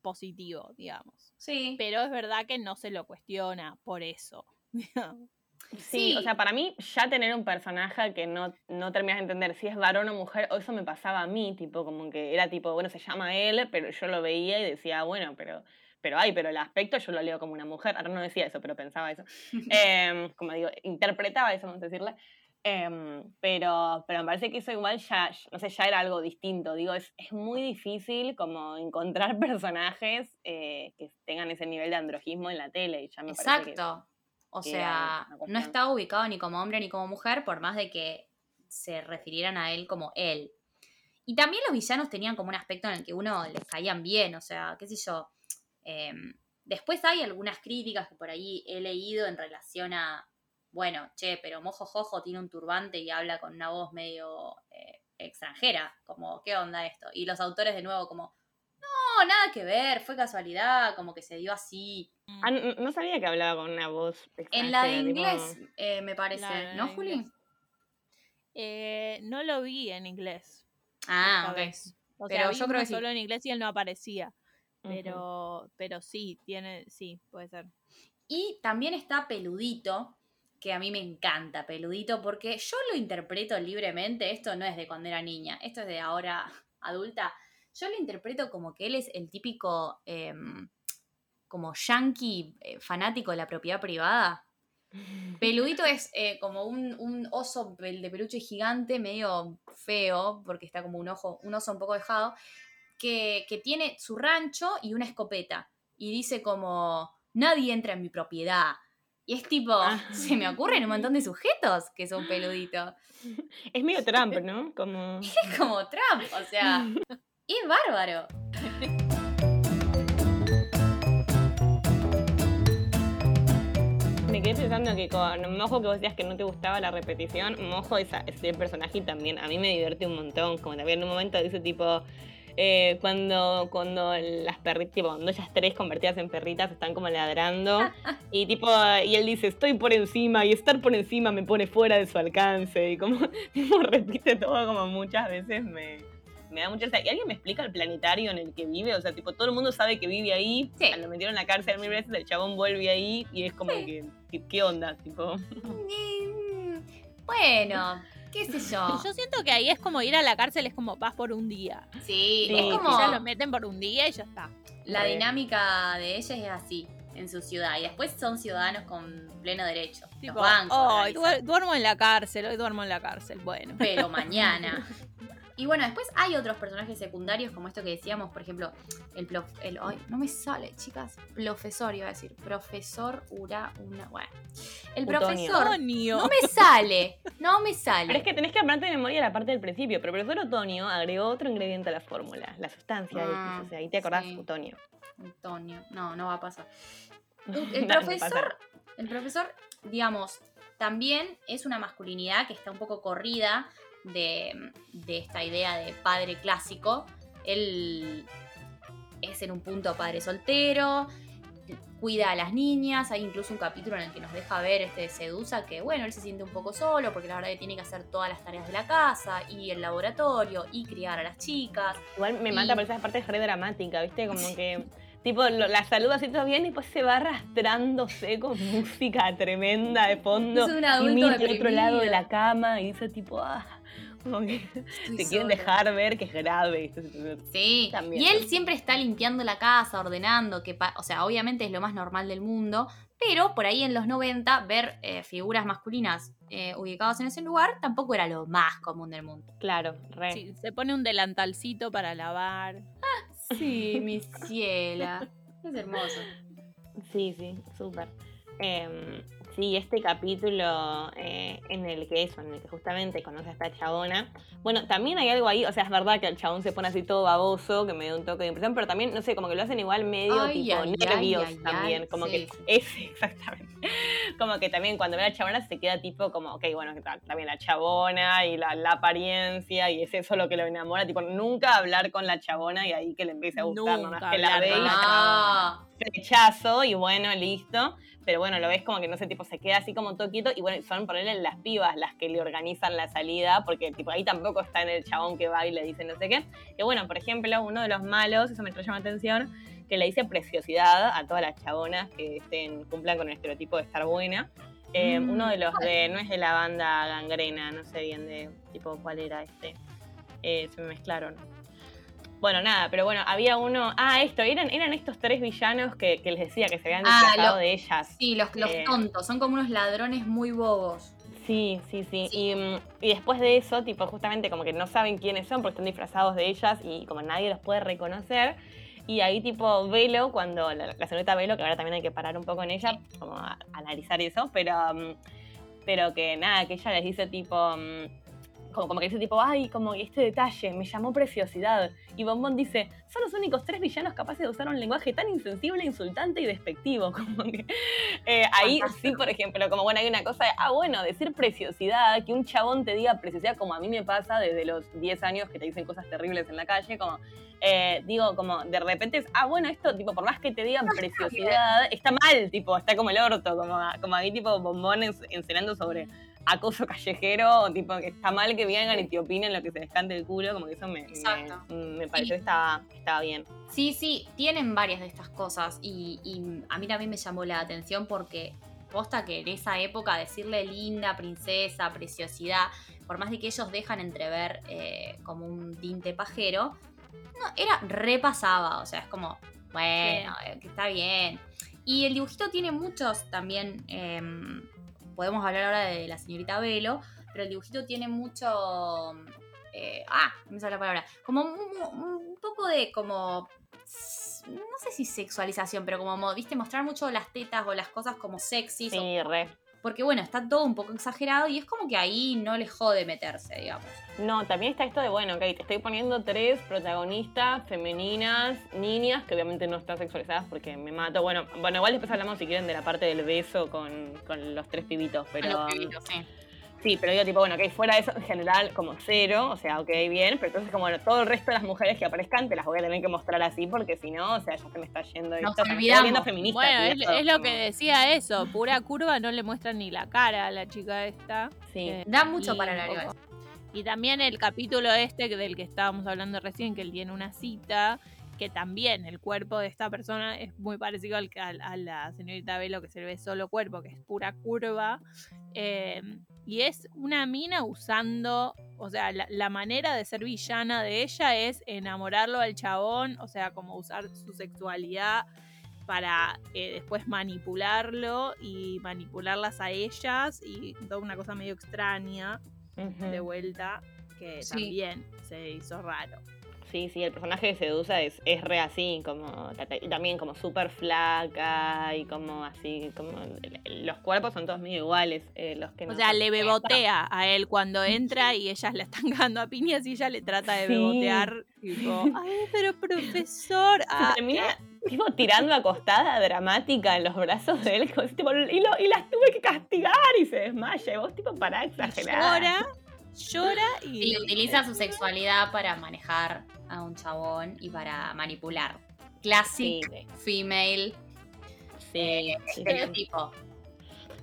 positivo, digamos. sí. Pero es verdad que no se lo cuestiona por eso. Sí, o sea, para mí ya tener un personaje que no, no terminas de entender si es varón o mujer, o eso me pasaba a mí, tipo, como que era tipo, bueno, se llama él, pero yo lo veía y decía, bueno, pero, pero ay, pero el aspecto yo lo leo como una mujer. Ahora no decía eso, pero pensaba eso. Em, como digo, interpretaba eso, vamos a decirle. Em, pero, pero me parece que eso igual ya, no sé, ya era algo distinto. Digo, es, es muy difícil como encontrar personajes eh, que tengan ese nivel de androjismo en la tele. Y ya me que- Exacto. O que sea, no está ubicado ni como hombre ni como mujer, por más de que se refirieran a él como él. Y también los villanos tenían como un aspecto en el que uno les caían bien, o sea, qué sé yo. Em, después hay algunas críticas que por ahí he leído en relación a, bueno, che, pero Mojo Jojo tiene un turbante y habla con una voz medio eh, extranjera, como, ¿qué onda esto? Y los autores de nuevo como, no, nada que ver, fue casualidad, como que se dio así. Ah, no, no sabía que hablaba con una voz En la de extranjera, tipo- inglés, eh, me parece, ¿no, la Juli? Eh, no lo vi en inglés. Ah, ok. vez. O Pero sea, yo creo que sí. solo en inglés y él no aparecía. Pero, pero sí, tiene, sí, puede ser. Y también está Peludito, que a mí me encanta Peludito, porque yo lo interpreto libremente, esto no es de cuando era niña, esto es de ahora adulta. Yo lo interpreto como que él es el típico, em, como yankee eh, fanático de la propiedad privada. Peludito es eh, como un, un oso de peluche gigante, medio feo, porque está como un, ojo, un oso un poco dejado, que, que tiene su rancho y una escopeta. Y dice como, nadie entra en mi propiedad. Y es tipo, Ah. se me ocurren un montón de sujetos que son peluditos. Es medio Trump, ¿no? Como... Es como Trump, o sea, es bárbaro. Me quedé pensando que con Mojo, que vos decías que no te gustaba la repetición, Mojo es, es el personaje y también a mí me divierte un montón. Como también en un momento dice tipo, eh, cuando, cuando las perritas, tipo, cuando ellas tres convertidas en perritas están como ladrando y tipo, y él dice, estoy por encima y estar por encima me pone fuera de su alcance y como, tipo, repite todo como muchas veces me... Me da mucha. ¿Y alguien me explica el planetario en el que vive? O sea, tipo, todo el mundo sabe que vive ahí. Sí. Lo metieron en la cárcel mil veces, el chabón vuelve ahí y es como que, ¿qué, onda? Tipo, Bueno, qué sé yo. Yo siento que ahí es como ir a la cárcel, es como vas por un día. Sí, Sí, es como ya lo meten por un día y ya está. la Re. dinámica de ella es así en su ciudad y después son ciudadanos con pleno derecho. Los Tipo, bancos "Ay, organizan. duer- duermo en la cárcel, hoy duermo en la cárcel. Bueno. pero mañana. Y bueno, después hay otros personajes secundarios, como esto que decíamos, por ejemplo, el, plof- el ay, no me sale, chicas, profesor iba a decir, profesor Ura, una, bueno. El Utonio. profesor no me sale, no me sale. Pero es que tenés que aprender de memoria la parte del principio. Pero el profesor Otonio agregó otro ingrediente a la fórmula, la sustancia Ah. O sea, ahí te acordás sí. Otonio. Antonio, no, no va a pasar. El No, no profesor, el profesor, digamos, también es una masculinidad que está un poco corrida de, de esta idea de padre clásico. Él es en un punto padre soltero, cuida a las niñas, hay incluso un capítulo en el que nos deja ver este Sedusa que bueno, él se siente un poco solo porque la verdad que tiene que hacer todas las tareas de la casa y el laboratorio y criar a las chicas. Igual me Y- mata, pero esa parte es re dramática, ¿viste? Como que. Tipo, lo- la saluda así todo bien y después se va arrastrándose con música tremenda de fondo. Es un y adulto mira al otro lado de la cama y dice tipo, ah, como que te quieren dejar ver que es grave. esta situación. Sí, También, y él siempre está limpiando la casa, ordenando, que o sea, obviamente es lo más normal del mundo, pero por ahí en los 90 ver eh, figuras masculinas eh, ubicadas en ese lugar tampoco era lo más común del mundo. Claro, re. Sí, se pone un delantalcito para lavar. Sí, mi ciela. Es hermoso. Sí, sí, súper. Em, sí, este capítulo eh, en el que eso, en el que justamente conoce a esta chabona. Bueno, también hay algo ahí, o sea, es verdad que el chabón se pone así todo baboso, que me da un toque de impresión, pero también, no sé, como que lo hacen igual medio Ay, tipo ay, nervios ay, también. como sí. que es exactamente. Como que también cuando ve a la chabona se queda tipo como, ok, bueno, que también la chabona y la, la apariencia y es eso lo que lo enamora, tipo, nunca hablar con la chabona y ahí que le empiece a gustar, Nunca nomás que la ve y la rechazo y bueno, listo. Pero bueno, lo ves como que no sé, tipo, se queda así como todo quieto y bueno, son ponerle las pibas las que le organizan la salida, porque tipo ahí tampoco está en el chabón que va y le dice no sé qué. Que bueno, por ejemplo, uno de los malos, eso me llama la atención, que le dice preciosidad a todas las chabonas que estén, cumplan con el estereotipo de estar buena. Eh, Mm, uno de los de, no es de la banda gangrena, no sé bien de tipo cuál era este. Eh, se me mezclaron. Bueno, nada, pero bueno, había uno. Ah, esto, eran, eran estos tres villanos que, que les decía que se habían Ah, disfrazado lo- de ellas. sí, los, los Eh. tontos, son como unos ladrones muy bobos. Sí, sí, sí. Sí. Y, mm, y después de eso, tipo, justamente como que no saben quiénes son porque están disfrazados de ellas y como nadie los puede reconocer. Y ahí, tipo, Velo, cuando la, la señorita Velo, que ahora también hay que parar un poco en ella, como a, a analizar eso, pero, mm, pero que nada, que ella les dice, tipo, mm, como, como que dice, tipo, ay, como este detalle, me llamó preciosidad. Y Bombón dice, son los únicos tres villanos capaces de usar un lenguaje tan insensible, insultante y despectivo. Como que, eh, ahí sí, por ejemplo, como bueno, hay una cosa de, ah, bueno, decir preciosidad, que un chabón te diga preciosidad, como a mí me pasa desde los 10 años que te dicen cosas terribles en la calle, como, eh, digo, como de repente es, ah, bueno, esto, tipo, por más que te digan preciosidad, está mal, tipo, está como el orto, como, como ahí, tipo, bombón ens- enseñando sobre acoso callejero, o tipo, que está mal que vengan y te opinen lo que se les cante el culo, como que eso me, me, pareció que estaba, estaba bien. Sí, sí, tienen varias de estas cosas y, y a mí también me llamó la atención porque posta que en esa época decirle linda, princesa, preciosidad, por más de que ellos dejan entrever eh, como un tinte pajero, no, era repasaba, o sea, es como, bueno, eh, que está bien. Y el dibujito tiene muchos también, em, podemos hablar ahora de la señorita Velo, pero el dibujito tiene mucho... eh, ah, me sale la palabra. Como un, un poco de como no sé si sexualización, pero como, mo- viste, mostrar mucho las tetas o las cosas como sexys. o- Sí, re. Porque bueno, está todo un poco exagerado y es como que ahí no les jode meterse, digamos. No, también está esto de, bueno, ok, te estoy poniendo tres protagonistas femeninas, niñas, que obviamente no están sexualizadas porque me mato. Bueno, bueno igual después hablamos si quieren de la parte del beso con, con los tres pibitos, pero... A los pibitos, sí. Sí, pero digo, tipo, bueno, que fuera eso en general como cero, o sea, ok, bien, pero entonces como bueno, todo el resto de las mujeres que aparezcan te las voy a tener que mostrar así porque si no, o sea, ya se me está yendo Nos esto, olvidamos. volviendo feminista. Bueno, es, lo como- que decía eso. Pura curva, no le muestran ni la cara a la chica esta. Sí. Eh, Da mucho y para la Y también el capítulo este del que estábamos hablando recién, que él tiene una cita, que también el cuerpo de esta persona es muy parecido al que a, a la señorita Velo, que se le ve solo cuerpo, que es pura curva. Eh, y es una mina usando, o sea, la, la manera de ser villana de ella es enamorarlo al chabón, o sea, como usar su sexualidad para eh, después manipularlo y manipularlas a ellas y toda una cosa medio extraña de vuelta que Sí. también se hizo raro. Sí, sí, el personaje que seduce es, es re así, como y también como súper flaca y como así, como los cuerpos son todos medio iguales, eh, los que O no sea, le bebotea a él cuando entra y ellas la están cagando a piñas y ella le trata de Sí. bebotear. Tipo, ay, pero profesor. ah, Se termina tipo tirando acostada dramática en los brazos de él, como tipo, y, lo- y las tuve que castigar y se desmaya. Y vos tipo para exagerar. llora, llora y... Y utiliza su sexualidad para manejar a un chabón y para manipular. Classic Sí, female sí, eh, sí. estereotipo.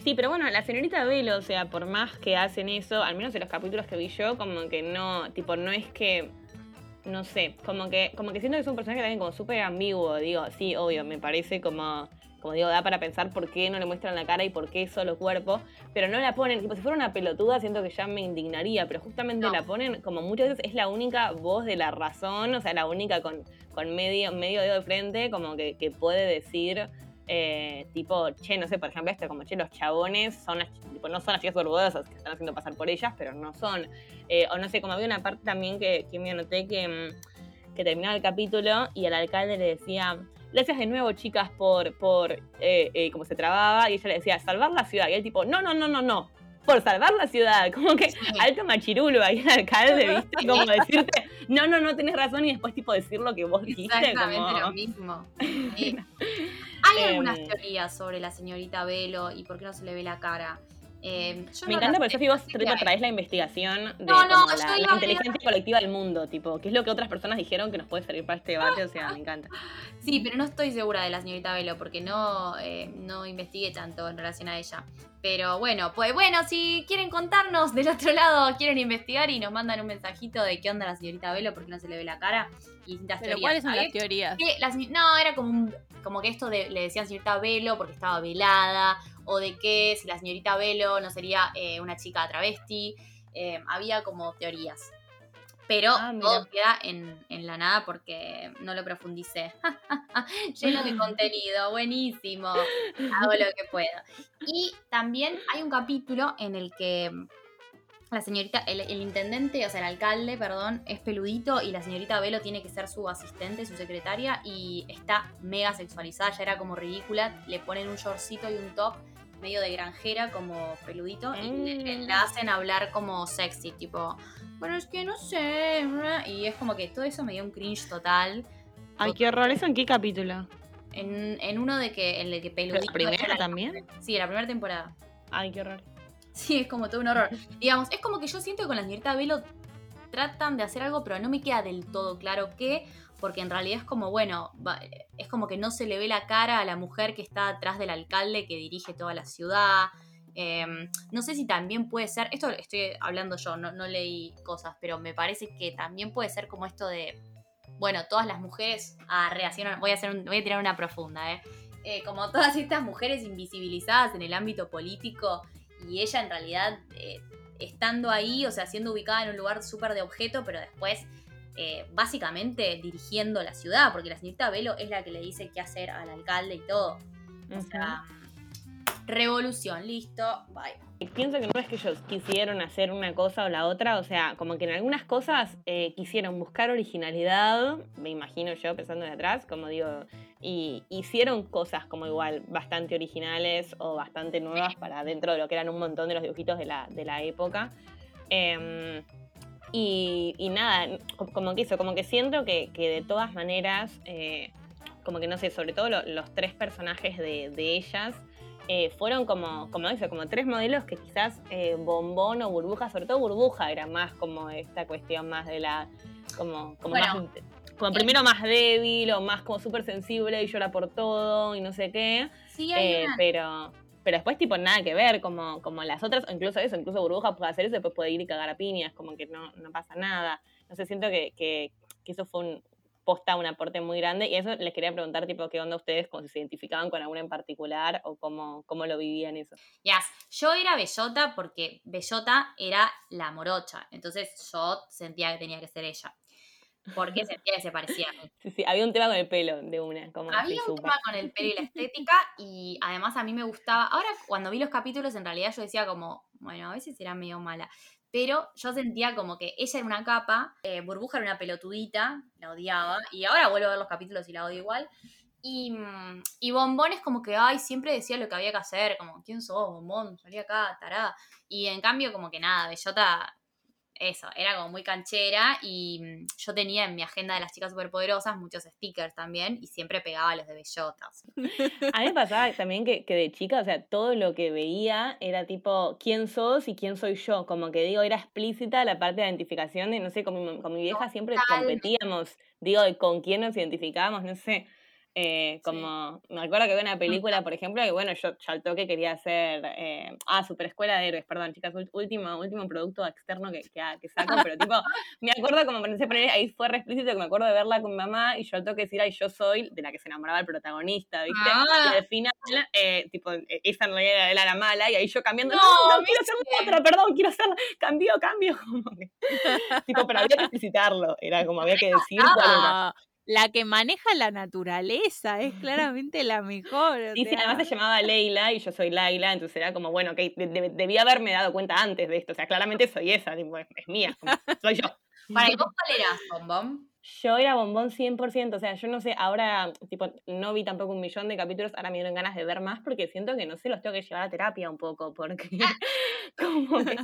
Sí, pero bueno, la señorita Velo, o sea, por más que hacen eso, al menos en los capítulos que vi yo, como que no, tipo, no es que, no sé, como que, como que siento que es un personaje también como súper ambiguo, digo, sí, obvio, me parece como, como digo, da para pensar por qué no le muestran la cara y por qué solo cuerpo, pero no la ponen, tipo, si fuera una pelotuda siento que ya me indignaría, pero justamente No. la ponen como muchas veces es la única voz de la razón, o sea, la única con, con medio, medio dedo de frente, como que, que puede decir eh, tipo, che, no sé, por ejemplo, esto, como, che, los chabones son las, tipo, no son las chicas orgullosas que están haciendo pasar por ellas, pero no son. Eh, o no sé, como había una parte también que, que me anoté que, mm, que terminaba el capítulo y al alcalde le decía, gracias de nuevo, chicas, por, por eh, eh, cómo se trababa, y ella le decía, salvar la ciudad. Y él tipo, no, no, no, no, no. Por salvar la ciudad, como que alto machirulo ahí el alcalde, ¿viste? Como decirte, no, no, no tenés razón, y después tipo decir lo que vos dijiste. Exactamente como... lo mismo. Sí. Hay Em, algunas teorías sobre la señorita Velo y por qué no se le ve la cara. Yo Me no encanta, pero Sofi, vos traes la investigación de No, no, la, la la inteligencia colectiva del mundo, tipo, que es lo que otras personas dijeron que nos puede servir para este debate, o sea, me encanta. Sí, pero no estoy segura de la señorita Velo porque no, eh, no investigué tanto en relación a ella. Pero bueno, pues bueno, si quieren contarnos del otro lado, quieren investigar y nos mandan un mensajito de qué onda la señorita Velo, porque no se le ve la cara y distintas Pero teorías. ¿cuáles son las teorías? que la señ- no, era como un- como que esto de, le decían señorita Velo porque estaba velada, o de que si la señorita Velo no sería eh, una chica travesti. eh, había como teorías. Pero Ah, todo queda en, en la nada porque no lo profundicé. Lleno de contenido, buenísimo. Hago lo que puedo. Y también hay un capítulo en el que la señorita, el, el intendente, o sea, el alcalde, perdón, es peludito y la señorita Velo tiene que ser su asistente, su secretaria, y está mega sexualizada, ya era como ridícula. Le ponen un shortcito y un top medio de granjera, como peludito, y Mm. la hacen hablar como sexy, tipo, bueno, es que no sé, y es como que todo eso me dio un cringe total. Ay, qué horror, ¿eso en qué capítulo? En, en uno de que, en el que peludito. ¿La primera era también? Sí, la primera temporada. Ay, qué horror. Sí, es como todo un horror. Digamos, es como que yo siento que con la señorita Velo tratan de hacer algo, pero no me queda del todo claro qué, porque en realidad es como, bueno, es como que no se le ve la cara a la mujer que está atrás del alcalde que dirige toda la ciudad. Eh, no sé si también puede ser, esto estoy hablando yo, no, no leí cosas, pero me parece que también puede ser como esto de, bueno, todas las mujeres, ah, re, así no- voy a, hacer un- voy a tirar una profunda, ¿eh? Eh, como todas estas mujeres invisibilizadas en el ámbito político y ella en realidad eh, estando ahí, o sea, siendo ubicada en un lugar súper de objeto, pero después eh, básicamente dirigiendo la ciudad, porque la señorita Velo es la que le dice qué hacer al alcalde y todo. O sea, revolución, listo, bye. Pienso que no es que ellos quisieron hacer una cosa o la otra, o sea, como que en algunas cosas eh, quisieron buscar originalidad, me imagino yo pensando de atrás, como digo, y hicieron cosas como igual bastante originales o bastante nuevas para dentro de lo que eran un montón de los dibujitos de la, de la época. Em, y, y, nada, como que eso, como que siento que, que de todas maneras, eh, como que no sé, sobre todo lo, los tres personajes de, de ellas, eh, fueron como, como dice, como tres modelos que quizás eh, Bombón o Burbuja, sobre todo Burbuja, era más como esta cuestión más de la, como, como Bueno, más, como primero más débil o más como súper sensible y llora por todo y no sé qué, Sí, hay eh, una- pero, pero después tipo nada que ver, como, como las otras, o incluso eso, incluso Burbuja puede hacer eso y después puede ir y cagar a piñas, como que no, no pasa nada. No sé, siento que, que, que eso fue un posta un aporte muy grande y eso les quería preguntar tipo qué onda ustedes, como si se identificaban con alguna en particular o cómo, cómo lo vivían eso. Yes. Yo era Bellota porque Bellota era la morocha. Entonces yo sentía que tenía que ser ella. Porque sentía que se parecía a mí. Sí, sí, había un tema con el pelo de una, como Había un tema con el pelo y la estética y además a mí me gustaba. Ahora cuando vi los capítulos en realidad yo decía como, bueno, a veces era medio mala. Pero yo sentía como que ella era una capa, eh, Burbuja era una pelotudita, la odiaba. Y ahora vuelvo a ver los capítulos y la odio igual. Y, mm, y Bombón es como que, ay, siempre decía lo que había que hacer, como, ¿quién sos, Bombón? Salí acá, tarada. Y en cambio, como que nada, Bellota, eso, era como muy canchera y mm, yo tenía en mi agenda de las chicas superpoderosas muchos stickers también y siempre pegaba los de bellotas. A mí me pasaba también que, que de chica, o sea, todo lo que veía era tipo, ¿quién sos y quién soy yo? Como que digo, era explícita la parte de identificación de, no sé, con mi, con mi vieja siempre competíamos, digo, de con quién nos identificábamos, no sé. Eh, como, me acuerdo que había una película, por ejemplo, que bueno, yo ya al toque quería hacer, eh, ah, Super Escuela de Héroes, perdón, chicas, último, último producto externo que, que, que saco, pero tipo, me acuerdo como, no sé, poner, ahí fue re explícito que me acuerdo de verla con mi mamá y yo al toque decir, ay, yo soy de la que se enamoraba el protagonista, ¿viste? Y Ah, al final, eh, tipo, eh, esa en realidad era la mala, y ahí yo cambiando, no, No, no, quiero ser otra, perdón, quiero ser, cambio, cambio, como que- tipo, pero había que explicitarlo, era como había que decir cuál era. La que maneja la naturaleza es claramente la mejor. o Sí, sí, además se llamaba Leila y yo soy Laila, entonces era como, bueno, ok, de- de- debía haberme dado cuenta antes de esto, o sea, claramente soy esa, tipo, es, es mía, soy yo. Para, ¿y vos cuál eras, Bombón? Yo era bombón 100%, o sea, yo no sé, ahora, tipo, no vi tampoco un millón de capítulos, ahora me dieron ganas de ver más porque siento que, no sé, los tengo que llevar a terapia un poco, porque como que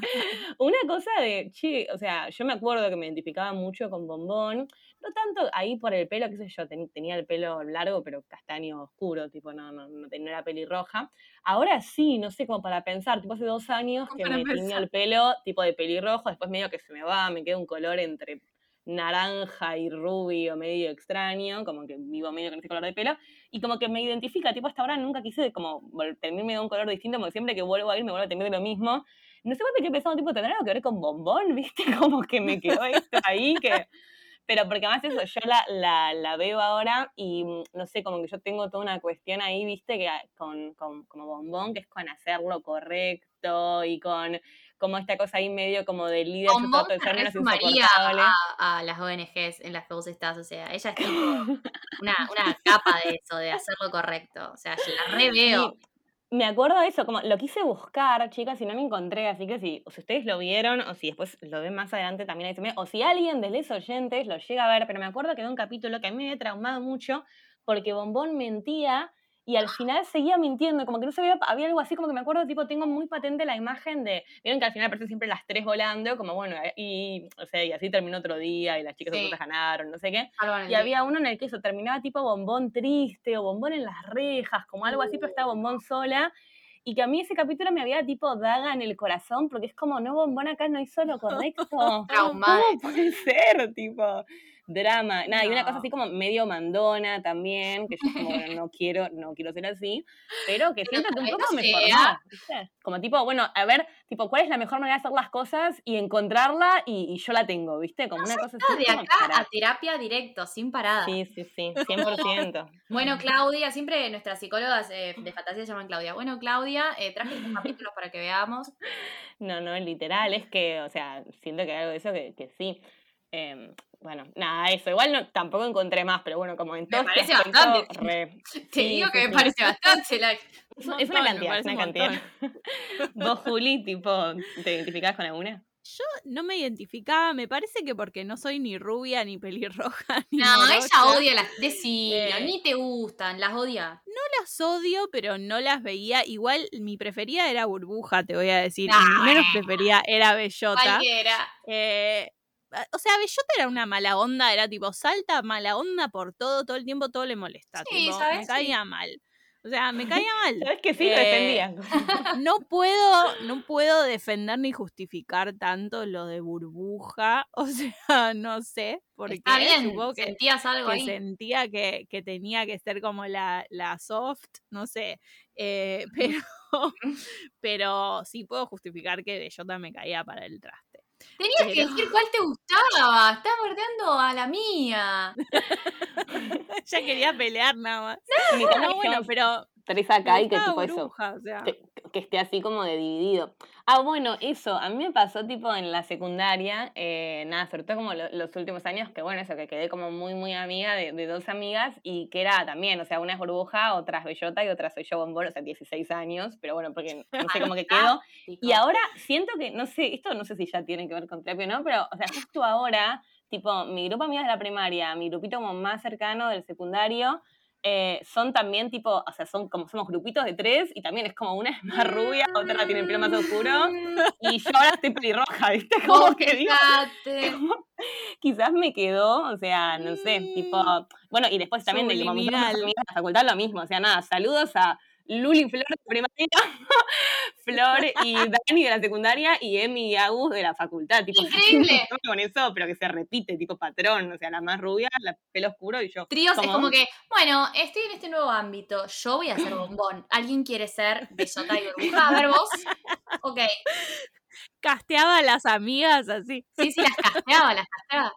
una cosa de, che, o sea, yo me acuerdo que me identificaba mucho con bombón, no tanto ahí por el pelo, qué sé yo, ten- tenía el pelo largo, pero castaño oscuro, tipo, no, no, no, no era pelirroja. Ahora sí, no sé, como para pensar, tipo, hace dos años que me pensar. el pelo tipo de pelirrojo, después medio que se me va, me queda un color entre naranja y rubio medio extraño, como que vivo medio con ese color de pelo, y como que me identifica, tipo hasta ahora nunca quise como tenerme de un color distinto, porque siempre que vuelvo a ir me vuelvo a tener de lo mismo. No sé por qué pensando, tipo, ¿tendrá algo que ver con bombón? ¿Viste? Como que me quedó esto ahí, que... Pero porque además eso, yo la, la, la veo ahora y mm, no sé, como que yo tengo toda una cuestión ahí, viste, que a- con, con como bombón, que es con hacerlo correcto y con como esta cosa ahí medio como de líder, Bombón trato de se resumaría a, a las ONGs en las que vos estás, o sea, ella es tipo una, una capa de eso, de hacerlo correcto, o sea, yo la reveo. Sí, me acuerdo de eso, como lo quise buscar, chicas, y no me encontré, así que si, o si ustedes lo vieron, o si después lo ven más adelante también, ahí se me- o si alguien de los oyentes lo llega a ver, pero me acuerdo que de un capítulo que a mí me había traumado mucho, porque Bombón mentía y al final seguía mintiendo, como que no sabía, había algo así, como que me acuerdo, tipo, tengo muy patente la imagen de, vieron que al final aparecen siempre las tres volando, como bueno, eh, y, o sea, y así terminó otro día, y las chicas Sí. ganaron, no sé qué. Y había uno en el que eso terminaba tipo bombón triste o bombón en las rejas, como algo así, pero estaba bombón sola. Y que a mí ese capítulo me había tipo daga en el corazón, porque es como, no, bombón acá no hizo lo correcto. Traumada. ¿Cómo puede ser? Tipo, drama. Nada, y una cosa No. así como medio mandona también, que yo como, bueno, no quiero, no quiero ser así, pero que siento que un poco no me formó, ¿viste? Como tipo, bueno, a ver, tipo, ¿cuál es la mejor manera de hacer las cosas y encontrarla y, y yo la tengo, ¿viste? Como una cosa así. de como acá para- a terapia directo, sin parada. Sí, sí, sí, 100%. Bueno, Claudia, siempre nuestras psicólogas eh, de fantasía se llaman Claudia. Bueno, Claudia, eh, traje estos capítulos para que veamos. No, no, literal, es que, o sea, siento que hay algo de eso que, que sí. Em, bueno, nada, eso. Igual no, tampoco encontré más, pero bueno, como en todo este parece bastante. re- Te Sí, digo sí, que me sí. parece bastante. la- Es, es montón, una me cantidad, es una un cantidad. Vos, Juli, tipo, ¿te identificás con alguna? Yo no me identificaba, me parece que porque no soy ni rubia, ni pelirroja, ni No, ella odia las. Decilo, Eh. ni te gustan, las odia. No las odio, pero no las veía. Igual mi preferida era Burbuja, te voy a decir. Ah, mi menos preferida era Bellota. Cualquiera. Eh, o sea, Bellota era una mala onda, era tipo, salta mala onda por todo, todo el tiempo todo le molesta. Sí, tipo, ¿sabes? me Sí. caía mal. O sea, me caía mal. ¿Sabes que sí? Lo Eh, defendían. No puedo, no puedo defender ni justificar tanto lo de burbuja. O sea, no sé. Porque Está bien, supongo que, sentías algo que ahí. sentía que, que tenía que ser como la, la soft, no sé. Eh, pero, pero sí puedo justificar que Bellota me caía para el traste. Tenías que decir cuál te gustaba. Estás bordeando a la mía. ya quería pelear nada más. Caso, No, bueno, pero tres acá y que tipo eso. o sea. que, que esté así como de dividido. Ah, bueno, eso, a mí me pasó tipo en la secundaria, eh, nada, sobre todo como lo- los últimos años, que bueno, eso, que quedé como muy, muy amiga de, de dos amigas y que era también, o sea, una es burbuja, otra es bellota y otra soy yo bombón, o sea, 16 años, pero bueno, porque no sé cómo que quedó. Y ahora siento que, no sé, esto no sé si ya tiene que ver con terapia o no, pero, o sea, justo ahora, tipo, mi grupo de amigas de la primaria, mi grupito como más cercano del secundario, eh, son también tipo, o sea, son como, somos grupitos de tres y también es como una es más rubia, otra tiene el pelo más oscuro. Y yo ahora estoy pelirroja, ¿viste? Como que digo, quizás me quedó, o sea, no sé, tipo, bueno, y después también de que la facultad lo mismo, o sea, nada, saludos a Luli Flor de primaria, Flor y Dani de la secundaria y Emi y Agus de la facultad, tipo, Increíble. con eso, pero que se repite, tipo patrón, o sea, la más rubia, la pelo oscuro y yo. Tríos es como que, bueno, estoy en este nuevo ámbito. Yo voy a ser bombón. ¿Alguien quiere ser bellota y burbuja? A ver vos. Ok. Casteaba a las amigas así. Sí, sí, las casteaba, las casteaba.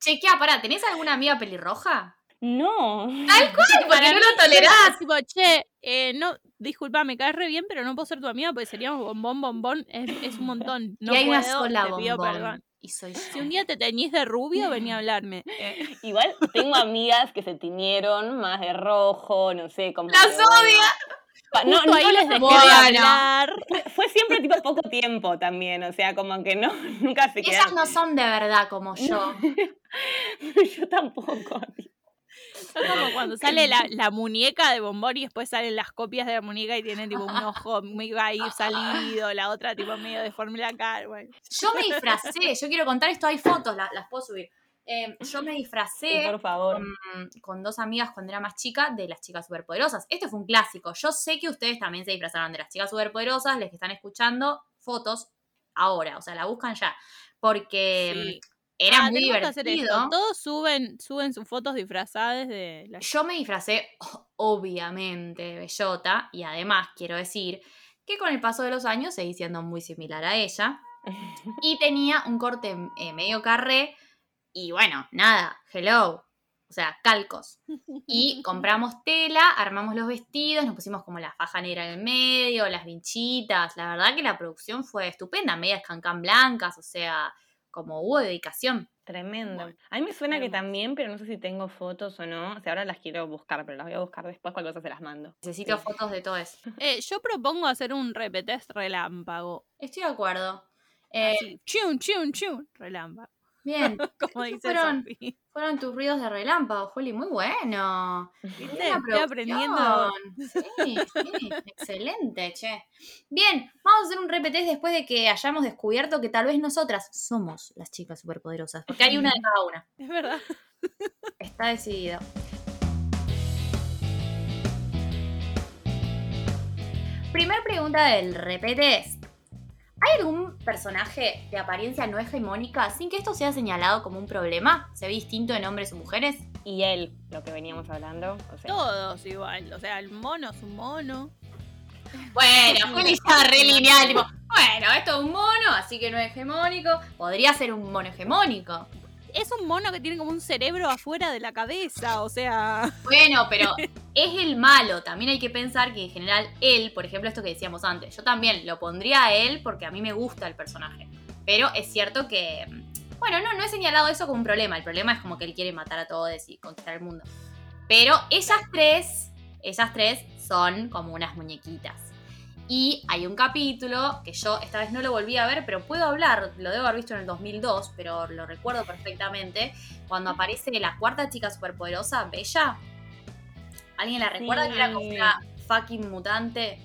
Chequea, pará, ¿tenés alguna amiga pelirroja? No. Tal cual, para no lo tolerás. Tipo, che, eh, no, disculpa, me caes re bien, pero no puedo ser tu amiga porque seríamos bombón, bombón. Es, es un montón. No y hay una puedo, sola te pido bombón. perdón. Y soy Si un día te teñís de rubio, vení a hablarme. Eh, Igual tengo amigas que se tiñeron más de rojo, no sé, como. ¡Las odia! No, justo no, ahí les dejé bueno. de hablar. fue, fue siempre tipo poco tiempo también, o sea, como que no, nunca se Esas quedaron. no son de verdad como yo. Yo tampoco. Como cuando sale la, la muñeca de bombón y después salen las copias de la muñeca y tienen tipo un ojo medio ahí salido, la otra tipo medio deforme la cara. Bueno. Yo me disfracé, yo quiero contar esto, hay fotos, la- las, puedo subir. Eh, yo me Sí, disfracé por favor. con, con dos amigas cuando era más chica de las chicas superpoderosas. Este fue un clásico. Yo sé que ustedes también se disfrazaron de las chicas superpoderosas, les que están escuchando fotos ahora, o sea, la buscan ya. Porque Sí. Era Ah, muy hacer esto. divertido. Todos suben, suben sus fotos disfrazadas de la Yo me disfracé, obviamente, de bellota, y además quiero decir que con el paso de los años seguí siendo muy similar a ella. Y tenía un corte eh, medio carré, y bueno, nada, hello. O sea, calcos. Y compramos tela, armamos los vestidos, nos pusimos como la faja negra en el medio, las vinchitas. La verdad que la producción fue estupenda, medias cancán blancas, o sea, como hubo dedicación. Tremendo. Bueno, a mí me suena que también, pero no sé si tengo fotos o no. O sea, ahora las quiero buscar, pero las voy a buscar después, cualquier cosa se las mando. Necesito Sí. fotos de todo eso. Eh, yo propongo hacer un repetest relámpago. Estoy de acuerdo. Eh, Así, chun, chun, chun, relámpago. Bien, Como dice fueron- tus ruidos de relámpago, Juli, muy bueno. ¿Viste? Estoy aprendiendo. Sí, sí, excelente, che. Bien, vamos a hacer un repetest después de que hayamos descubierto que tal vez nosotras somos las chicas superpoderosas, porque hay una de cada una. Es verdad. Está decidido. Primer pregunta del repetest. ¿Hay algún personaje de apariencia no hegemónica sin que esto sea señalado como un problema? ¿Se ve distinto en hombres o mujeres? Y él, lo que veníamos hablando. O sea, Todos igual. O sea, el mono es un mono. Bueno, Juli ya re lineal, tipo, bueno, esto es un mono, así que no es hegemónico. Podría ser un mono hegemónico. Es un mono que tiene como un cerebro afuera de la cabeza. O sea. Bueno, pero es el malo. También hay que pensar que en general él, por ejemplo, esto que decíamos antes, yo también lo pondría a él porque a mí me gusta el personaje. Pero es cierto que, Bueno, no, no he señalado eso como un problema. El problema es como que él quiere matar a todos y conquistar el mundo. Pero esas tres, esas tres son como unas muñequitas. Y hay un capítulo que yo esta vez no lo volví a ver, pero puedo hablar, lo debo haber visto en el 2002, pero lo recuerdo perfectamente, cuando aparece la cuarta chica superpoderosa, Bella. ¿Alguien la recuerda? Que era como una fucking mutante.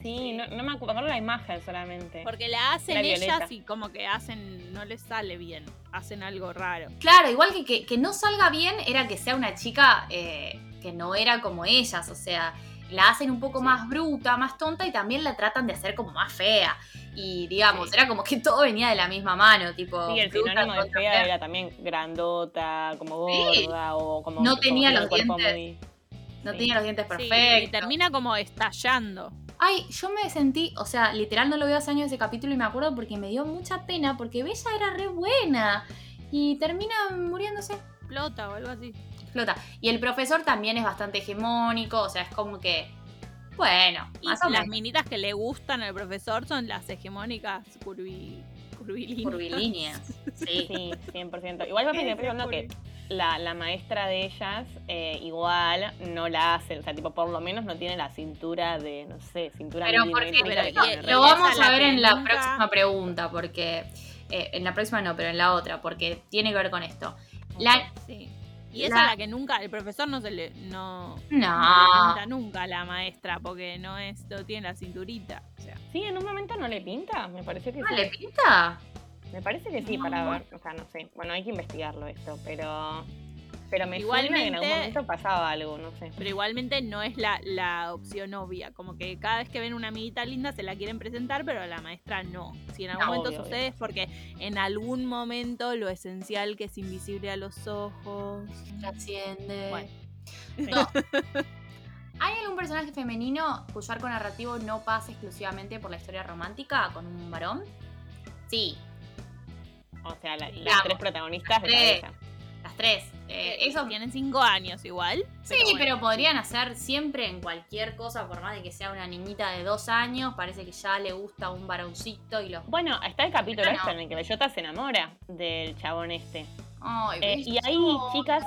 Sí, no, no me acuerdo la imagen solamente. Porque la hacen La ellas y como que hacen, no les sale bien, hacen algo raro. Claro, igual que, que, que no salga bien era que sea una chica eh, que no era como ellas, o sea, la hacen un poco Sí. más bruta, más tonta y también la tratan de hacer como más fea. Y digamos, Sí. era como que todo venía de la misma mano, tipo... Sí, el bruta sinónimo de fea fea. era también grandota, como Sí. gorda o como. No tenía los dientes. muy- No Sí. tenía los dientes Sí, perfectos. y termina como estallando. Ay, yo me sentí, o sea, literal no lo veo hace años ese capítulo y me acuerdo porque me dio mucha pena porque Bella era re buena y termina muriéndose. Explota o algo así. Explota. Y el profesor también es bastante hegemónico, o sea, es como que, bueno, Y más o las menos minitas que le gustan al profesor son las hegemónicas curvi, curvilíneas. curvilíneas. Sí. Sí, 100%. Igual me quedé pensando que la, la maestra de ellas eh, igual no la hace, o sea, tipo, por lo menos no tiene la cintura de, no sé, cintura Pero porque Rey. lo vamos a ver en la próxima pregunta, porque eh, en la próxima no, pero en la otra, porque tiene que ver con esto. La, Sí. Y esa La- es la que nunca, el profesor no se le, no, no le pinta nunca a la maestra porque no es, no tiene la cinturita. O sea, Sí, en un momento no le pinta, me pareció que ¿no sí. le pinta? Me parece que sí, No. para ver, o sea, no sé. Bueno, hay que investigarlo esto, pero. Pero me suena que en algún Igualmente- momento pasaba algo, no sé. pero igualmente no es la, la opción obvia. Como que cada vez que ven una amiguita linda se la quieren presentar, pero a la maestra no. Si en algún No, momento obvio, sucede es porque en algún momento lo esencial que es invisible a los ojos. Trasciende. Bueno. No. ¿Hay algún personaje femenino cuyo arco narrativo no pasa exclusivamente por la historia romántica con un varón? Sí, O sea, la- las tres protagonistas de cabeza. Las tres. Eh, eso Tienen cinco años igual. Sí, bueno, pero podrían hacer siempre en cualquier cosa, por más de que sea una niñita de dos años, parece que ya le gusta un varoncito y los... Bueno, está el capítulo Bueno. este en el que Bellota se enamora del chabón este. Ay, Eh, y ahí, chicas,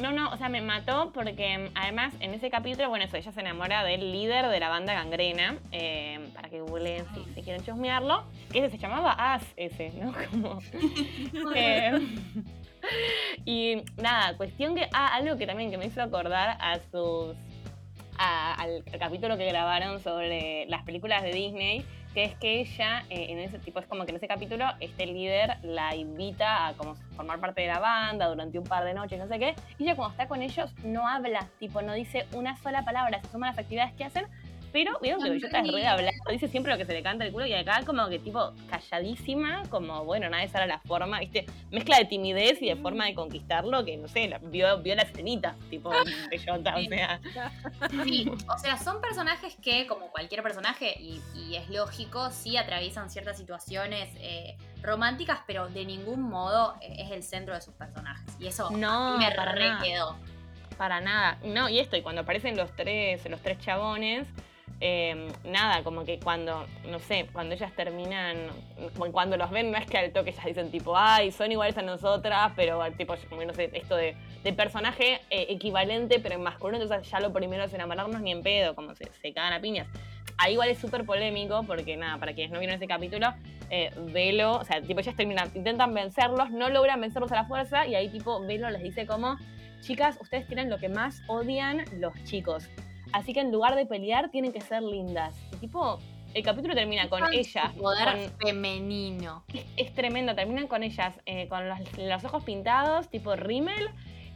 No, no, o sea, me mató porque mm, además en ese capítulo, bueno, eso, ella se enamora del líder de la banda gangrena, eh, para que googleen si, si quieren chusmearlo, que ese se llamaba As, ese, ¿no? Como, eh, y nada, cuestión que, ah, algo que también que me hizo acordar a sus, al capítulo que grabaron sobre las películas de Disney, que es que ella, eh, en ese tipo, es como que en ese capítulo, este líder la invita a como formar parte de la banda durante un par de noches, no sé qué, y ella cuando está con ellos no habla, tipo, no dice una sola palabra, se suman las actividades que hacen, pero vieron que Bellota es re de hablar, dice siempre lo que se le canta el culo, y acá como que tipo calladísima, como bueno, nadie sabe la forma, viste, mezcla de timidez y de forma de conquistarlo, que no sé, la- vio, vio la escenita, tipo, Bellota, o sea, Sí, o sea, son personajes que, como cualquier personaje, y, y es lógico, sí atraviesan ciertas situaciones eh, románticas, pero de ningún modo es el centro de sus personajes. Y eso No, me re nada. quedó. Para nada. No, y esto, y cuando aparecen los tres, los tres chabones, eh, nada, como que cuando, no sé, cuando ellas terminan, cuando los ven, no es que al toque ellas dicen tipo, ay, son iguales a nosotras, pero tipo, como no sé, esto de, de personaje eh, equivalente, pero en masculino, entonces ya lo primero es enamorarnos ni en pedo, como se, se cagan a piñas. Ahí igual es súper polémico, porque nada, para quienes no vieron ese capítulo, eh, Velo, o sea, tipo, ellas terminan, intentan vencerlos, no logran vencerlos a la fuerza, y ahí tipo, Velo les dice como, chicas, ustedes tienen lo que más odian los chicos. Así que en lugar de pelear, tienen que ser lindas. Y tipo, el capítulo termina con ellas. Poder con- femenino. es tremendo, terminan con ellas eh, con los, los ojos pintados, tipo rímel,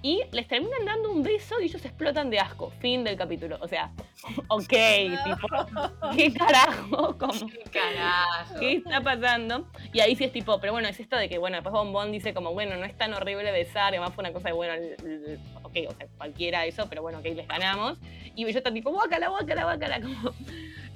y les terminan dando un beso y ellos explotan de asco. Fin del capítulo. O sea, ok, tipo, ¿qué carajo? Como, ¿Qué carajo? ¿Qué está pasando? Y ahí sí es tipo, pero bueno, es esto de que, bueno, después Bombón dice como, bueno, no es tan horrible besar, y además fue una cosa de, bueno, ok, o sea, cualquiera eso, pero bueno, ok, les ganamos. Y Bellota tipo, guácala, guácala, guácala, como,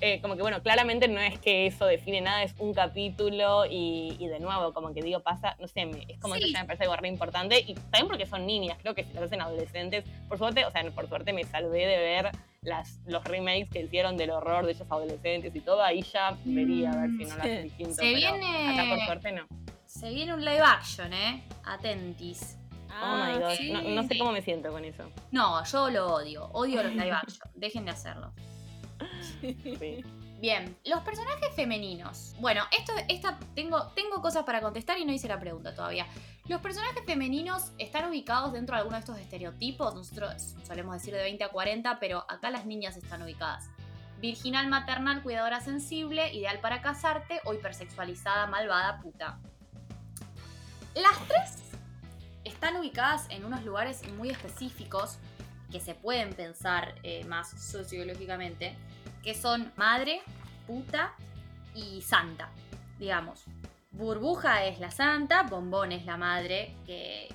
eh, como que, bueno, claramente no es que eso define nada, es un capítulo y, y de nuevo, como que digo, pasa, no sé, me- es como Sí. eso ya me parece algo re importante, y también porque son niñas, creo que si las hacen adolescentes, por suerte, o sea, por suerte me salvé de ver las, los remakes que hicieron del horror de ellas adolescentes y todo, ahí ya vería a ver si no lo hacen distinto. Se pero viene- Acá por suerte no. Se viene un live action, ¿eh? Atentis. Oh my Ah, god, sí. no, no sé cómo me siento con eso. No, yo lo odio. Odio los live action. Dejen de hacerlo. Bien, los personajes femeninos. Bueno, esto, esta, tengo, tengo cosas para contestar y no hice la pregunta todavía. Los personajes femeninos están ubicados dentro de alguno de estos estereotipos. Nosotros solemos decir de 20 a 40, pero acá las niñas están ubicadas. Virginal, maternal, cuidadora sensible, ideal para casarte o hipersexualizada, malvada, puta. Las tres están ubicadas en unos lugares muy específicos que se pueden pensar eh, más sociológicamente, que son madre, puta y santa, digamos. Burbuja es la santa, Bombón es la madre que,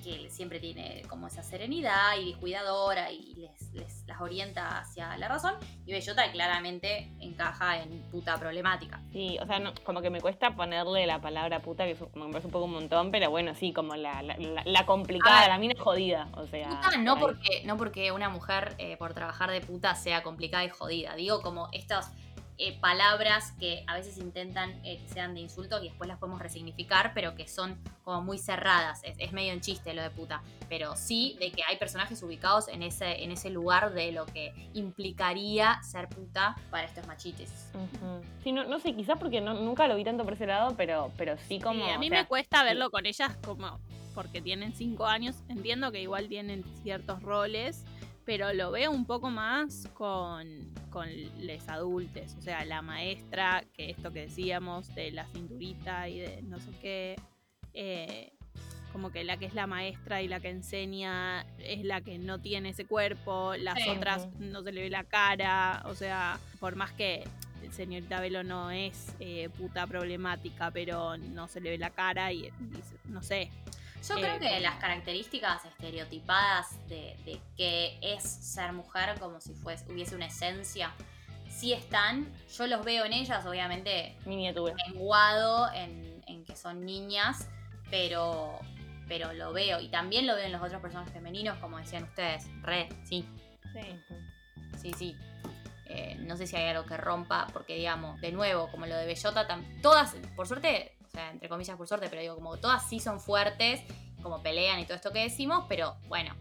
que siempre tiene como esa serenidad y cuidadora y les, les- las orienta hacia la razón. Y Bellota claramente encaja en puta problemática. Sí, o sea, no- como que me cuesta ponerle la palabra puta, que como me parece un poco un montón, pero bueno, sí, como la, la, la- la complicada, ver. la mina jodida, o sea. Puta no porque, no porque una mujer eh, por trabajar de puta sea complicada y jodida. Digo como estas eh, palabras que a veces intentan eh, que sean de insulto y después las podemos resignificar, pero que son como muy cerradas. Es, es medio en chiste lo de puta. Pero sí de que hay personajes ubicados en ese, en ese lugar de lo que implicaría ser puta para estos machites. Ujú. Sí, no, no sé, quizás porque no, nunca lo vi tanto por ese lado, pero, pero sí como. Sí, a mí o sea, me cuesta verlo con ellas como porque tienen cinco años. Entiendo que igual tienen ciertos roles, pero lo veo un poco más con, con les adultos. O sea, la maestra, que esto que decíamos de la cinturita y de no sé qué. eh, como que la que es la maestra y la que enseña es la que no tiene ese cuerpo, las Sí. otras no se le ve la cara, o sea, por más que señorita Velo no es eh, puta problemática, pero no se le ve la cara y, y no sé. Yo creo Eh, que las características estereotipadas de, de qué es ser mujer, como si fuese, hubiese una esencia, sí están. Yo los veo en ellas, obviamente, Miniatura. menguado en, en que son niñas, pero, pero lo veo. Y también lo veo en los otros personajes femeninos, como decían ustedes. Re, sí, Ujú. sí, sí. Eh, no sé si hay algo que rompa, porque digamos, de nuevo, como lo de Bellota, todas, por suerte, o sea, entre comillas por suerte, pero digo, como todas sí son fuertes, como pelean y todo esto que decimos, pero bueno,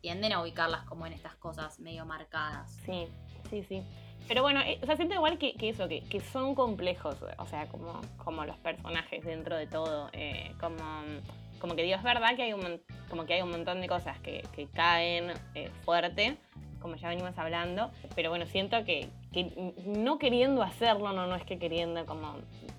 tienden a ubicarlas como en estas cosas medio marcadas. Sí, sí, sí. Pero bueno, eh, o sea, siento igual que, eso, que, que son complejos, o sea, como, como los personajes dentro de todo. eh, como, como que digo, es verdad que hay un, como que hay un montón de cosas que, que caen eh, fuerte, como ya venimos hablando, pero bueno, siento que, que no queriendo hacerlo, no, no es que queriendo como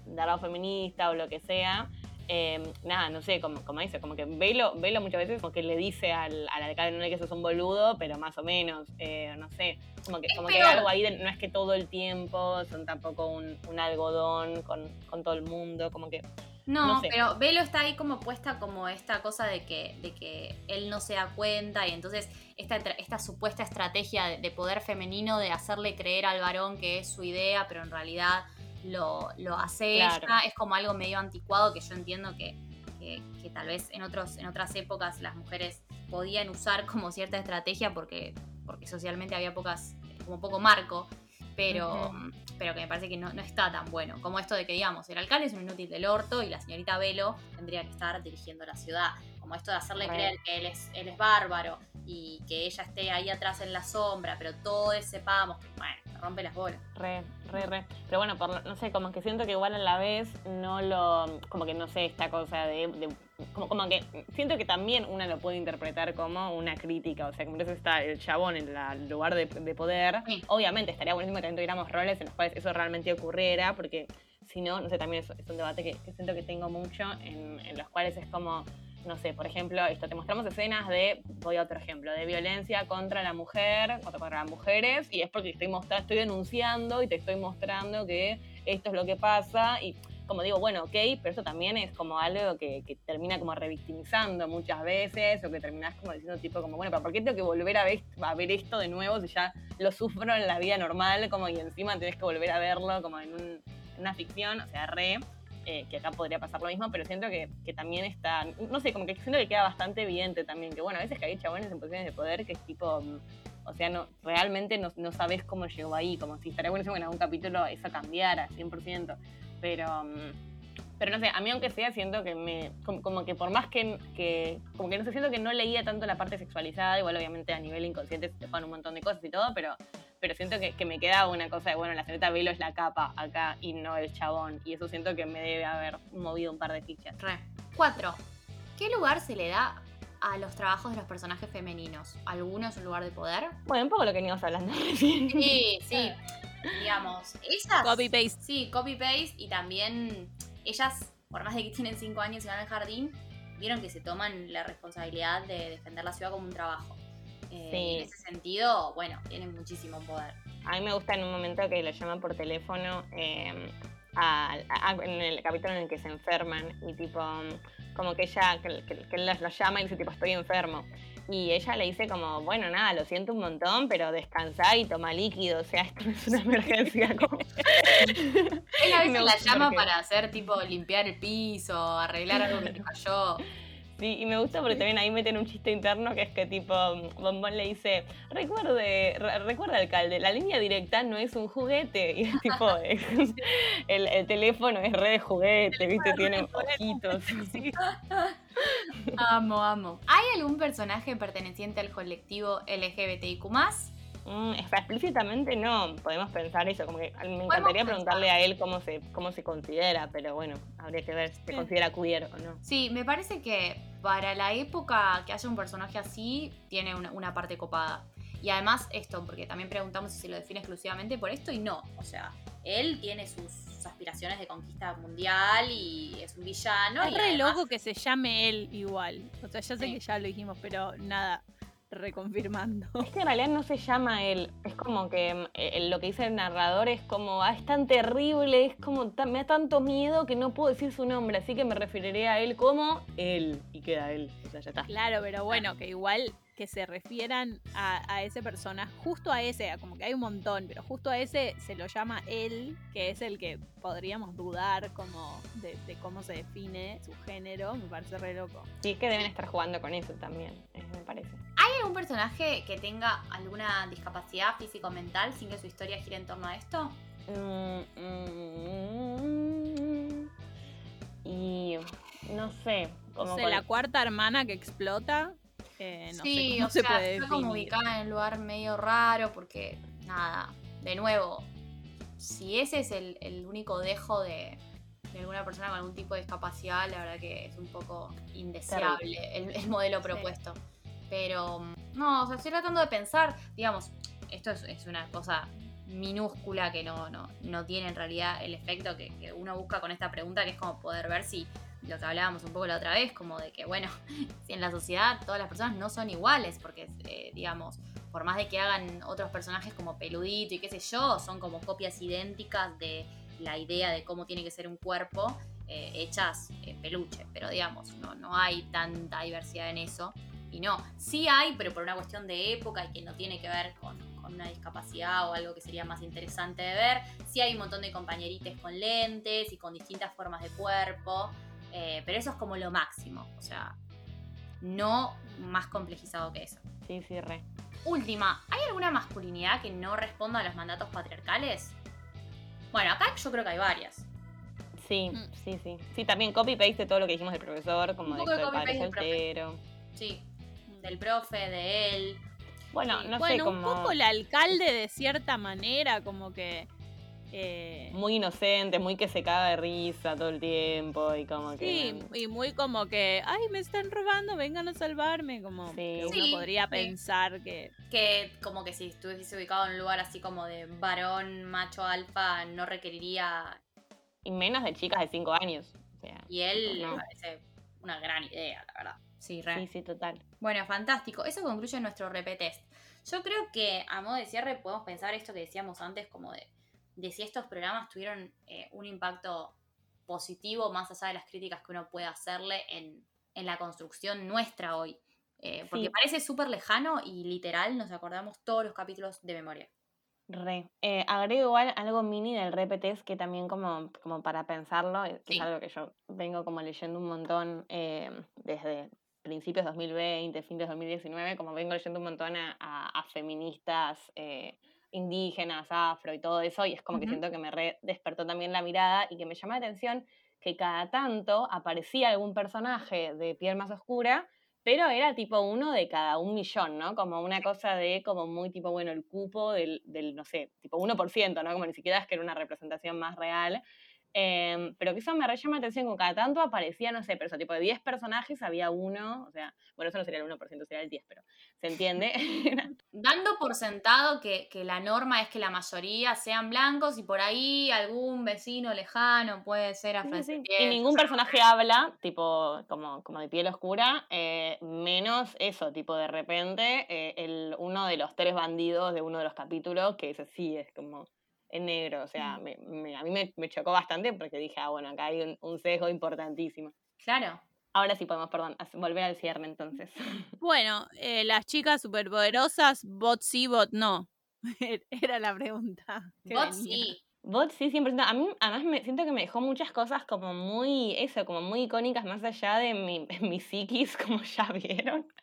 dar lado feminista o lo que sea, eh, nada, no sé, como, como dice, como que Velo, Velo muchas veces como que le dice al, al alcalde, no es que sos un boludo, pero más o menos, eh, no sé, como que, como que hay algo ahí, de- no es que todo el tiempo son tampoco un, un algodón con, con todo el mundo, como que, No, No sé. pero Velo está ahí como puesta como esta cosa de que, de que él no se da cuenta y entonces esta, esta supuesta estrategia de, de poder femenino de hacerle creer al varón que es su idea, pero en realidad lo, lo hace Claro. ella, es como algo medio anticuado que yo entiendo que, que- que tal vez en, otros, en otras épocas las mujeres podían usar como cierta estrategia porque, porque socialmente había pocas, como poco marco, pero, pero que me parece que no, no está tan bueno. Como esto de que, digamos, el alcalde es un inútil del orto y la señorita Velo tendría que estar dirigiendo la ciudad. Como esto de hacerle Re. creer que él es, él es bárbaro y que ella esté ahí atrás en la sombra, pero todos sepamos que, bueno, rompe las bolas. re, re, re. Pero bueno, por, no sé, como que siento que igual a la vez no lo, como que no sé, esta cosa de, de- como, como que siento que también una lo puede interpretar como una crítica, o sea, como que está el chabón en el lugar de, de poder. Sí. Obviamente estaría buenísimo que también tuviéramos roles en los cuales eso realmente ocurriera, porque si no, no sé, también es, es un debate que, que siento que tengo mucho, en, en los cuales es como, no sé, por ejemplo, esto, te mostramos escenas de, voy a otro ejemplo, de violencia contra la mujer, contra, contra las mujeres, y es porque estoy, mostra- estoy denunciando y te estoy mostrando que esto es lo que pasa, y como digo, bueno, ok, pero esto también es como algo que, que termina como revictimizando muchas veces, o que terminás como diciendo tipo como, bueno, pero ¿por qué tengo que volver a ver, a ver esto de nuevo si ya lo sufro en la vida normal, como y encima tenés que volver a verlo como en, un- en una ficción, o sea, re, eh, que acá podría pasar lo mismo, pero siento que, que también está, no sé, como que siento que queda bastante evidente también, que bueno, a veces que hay chabones en posiciones de poder que es tipo, mm, o sea, no, realmente no, no sabes cómo llegó ahí, como si estaría buenísimo que en algún capítulo eso cambiara 100%, pero, mm, Pero no sé, a mí aunque sea siento que me, como, como que por más que, que, como que no sé, siento que no leía tanto la parte sexualizada, igual obviamente a nivel inconsciente se te juegan un montón de cosas y todo, pero, pero siento que, que me queda una cosa de, bueno, la señorita Velo es la capa acá y no el chabón, y eso siento que me debe haber movido un par de fichas. Re. Cuatro. ¿Qué lugar se le da a los trabajos de los personajes femeninos? ¿Alguno es un lugar de poder? Bueno, un poco lo que veníamos hablando recién. Sí, sí. Digamos, ellas. Copy paste. Sí, copy-paste y también ellas, por más de que tienen 5 años y van al jardín, vieron que se toman la responsabilidad de defender la ciudad como un trabajo. Eh, Sí. y En ese sentido, bueno, tienen muchísimo poder. A mí me gusta en un momento que lo llaman por teléfono eh, a- a- en el capítulo en el que se enferman y tipo, como que ella, que, que- que él los, los llama y dice tipo, estoy enfermo. Y ella le dice como, bueno, nada, lo siento un montón, pero descansá y toma líquido, o sea, esto no es una emergencia. como- Él a Me veces la llama porque- para hacer tipo limpiar el piso, arreglar algo que se cayó. Sí, y me gusta porque también ahí meten un chiste interno que es que tipo, Bombón le dice, recuerde, re- recuerda alcalde, la línea directa no es un juguete. Y es tipo, el, el teléfono es re de juguete, viste, tiene ojitos. Sí. Amo, amo. ¿Hay algún personaje perteneciente al colectivo LGBTIQ+. Mm, explícitamente no, podemos pensar eso, como que me encantaría preguntarle a él cómo se, cómo se considera, pero bueno, habría que ver si se Sí. considera queer o no. Sí, me parece que para la época que haya un personaje así, tiene una, una parte copada. Y además esto, porque también preguntamos si se lo define exclusivamente por esto y no. O sea, él tiene sus aspiraciones de conquista mundial y es un villano. es y re además- loco que se llame él igual. O sea, ya sé Sí. que ya lo dijimos, pero nada, reconfirmando. Es que en realidad no se llama él, es como que mm, eh, lo que dice el narrador es como, ah, es tan terrible, es como, tan- me da tanto miedo que no puedo decir su nombre, así que me referiré a él como él, y queda él, o sea, ya está. Claro, pero bueno, que igual que se refieran a, a ese persona, justo a ese, como que hay un montón, pero justo a ese se lo llama él, que es el que podríamos dudar como de, de cómo se define su género, me parece re loco. Sí, es que deben estar jugando con eso también, eh, me parece. ¿Hay algún personaje que tenga alguna discapacidad físico-mental sin que su historia gire en torno a esto? Mm, mm, y no sé, como O sea, con- la cuarta hermana que explota, eh, no sí, sé cómo o se sea, puede está como ubicada en un lugar medio raro porque, nada, de nuevo, si ese es el, el único dejo de, de alguna persona con algún tipo de discapacidad, la verdad que es un poco indeseable el, el modelo propuesto. Pero, no, o sea, estoy tratando de pensar, digamos, esto es, una cosa minúscula que no, no, no tiene en realidad el efecto que, uno busca con esta pregunta, que es como poder ver si lo que hablábamos un poco la otra vez, como de que, bueno, si en la sociedad todas las personas no son iguales, porque, eh, digamos, por más de que hagan otros personajes como Peludito y qué sé yo, son como copias idénticas de la idea de cómo tiene que ser un cuerpo, eh, hechas en peluche, pero digamos, no, no hay tanta diversidad en eso. Y no, sí hay, pero por una cuestión de época y que no tiene que ver con, con una discapacidad o algo que sería más interesante de ver. Sí hay un montón de compañerites con lentes y con distintas formas de cuerpo, eh, pero eso es como lo máximo, o sea, no más complejizado que eso. Sí, sí, re. Última, ¿hay alguna masculinidad que no responda a los mandatos patriarcales? Bueno, acá yo creo que hay varias. Sí, Mm. sí, sí. Sí, también copy-paste de todo lo que dijimos del profesor, como Un de poco de copy-paste del profe. soltero. Sí, del profe, de él. Bueno, Sí. no sé, bueno, como un poco el alcalde de cierta manera, como que... eh, muy inocente, muy que se caga de risa todo el tiempo y como que... Sí, y muy como que, ay, me están robando, vengan a salvarme, como Sí. que uno Sí, podría sí. pensar que... Que como que si estuviese ubicado en un lugar así como de varón, macho, alfa, no requeriría... Y menos de chicas de 5 años. O sea, Y él No. me parece una gran idea, la verdad. Sí, re. sí, sí, total. Bueno, fantástico. Eso concluye nuestro repetest. Yo creo que a modo de cierre podemos pensar esto que decíamos antes, como de, de si estos programas tuvieron eh, un impacto positivo más allá de las críticas que uno puede hacerle en, en la construcción nuestra hoy. Eh, porque Sí. parece súper lejano y literal nos acordamos todos los capítulos de memoria. Re. Eh, agrego igual algo mini del repetes que también como, como para pensarlo, que Sí. es algo que yo vengo como leyendo un montón eh, desde principios de 2020, fin de 2019, como vengo leyendo un montón a, a- a feministas eh, indígenas, afro y todo eso, y es como que Ujú. siento que me re despertó también la mirada y que me llama la atención que cada tanto aparecía algún personaje de piel más oscura, pero era tipo uno de cada un millón, ¿no? Como una cosa de, como muy tipo, bueno, el cupo del, del no sé, tipo 1%, ¿no? Como ni siquiera es que era una representación más real. Em, pero que eso me re llama la atención, con cada tanto aparecía, no sé, pero eso, tipo de 10 personajes había uno, o sea, bueno, eso no sería el 1%, sería el 10, pero ¿se entiende? Dando por sentado que, que la norma es que la mayoría sean blancos y por ahí algún vecino lejano puede ser Sí, sí, sí. Y afrodescendiente. ningún personaje habla, tipo, como, como de piel oscura, eh, menos eso, tipo, de repente, eh, el, uno de los tres bandidos de uno de los capítulos, que ese sí es como en negro, o sea, me- me- a mí me, me chocó bastante porque dije, ah, bueno, acá hay un, un sesgo importantísimo. Claro. Ahora sí podemos, perdón, volver al cierre entonces. Bueno, eh, las chicas superpoderosas, bot sí, bot no. Era la pregunta. Bot venía. sí. Bot sí, 100%. A mí, además, me siento que me dejó muchas cosas como muy, eso, como muy icónicas, más allá de mi, mi psiquis, como ya vieron.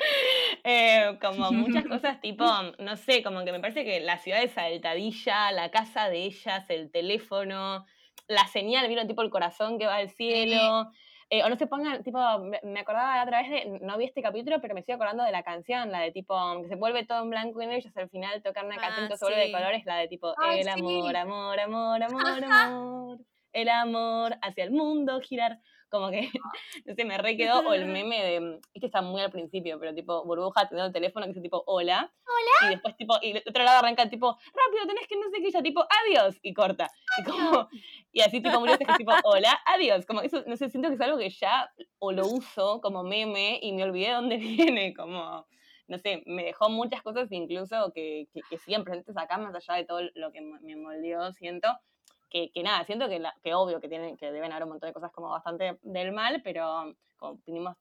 Eh, como muchas cosas tipo, no sé, como que me parece que la ciudad de Saltadilla, la casa de ellas, el teléfono, la señal, vieron tipo el corazón que va al cielo. Eh, o no se pongan, tipo, me, acordaba la otra vez de, no vi este capítulo, pero me estoy acordando de la canción, la de tipo, que se vuelve todo en blanco y negro y hasta el final tocar una canción Ah, que se vuelve de sí. colores, la de tipo, Ay, el sí. amor, amor, amor, amor, amor, el amor hacia el mundo girar. Como que, no sé, me re quedó, o el meme de, este está muy al principio, pero tipo, burbuja teniendo el teléfono que dice tipo, hola. Hola. Y después tipo, y de otro lado arranca tipo, rápido, tenés que no sé qué, ya tipo, adiós, y corta. Y como, y así tipo murió que tipo, hola, adiós. Como eso, no sé, siento que es algo que ya o lo uso como meme y me olvidé de dónde viene, como, no sé, me dejó muchas cosas incluso que, que, que siguen presentes acá, más allá de todo lo que me moldeó, siento. Que, que nada, siento que, la- que obvio que, tienen, que deben haber un montón de cosas como bastante del mal, pero como vinimos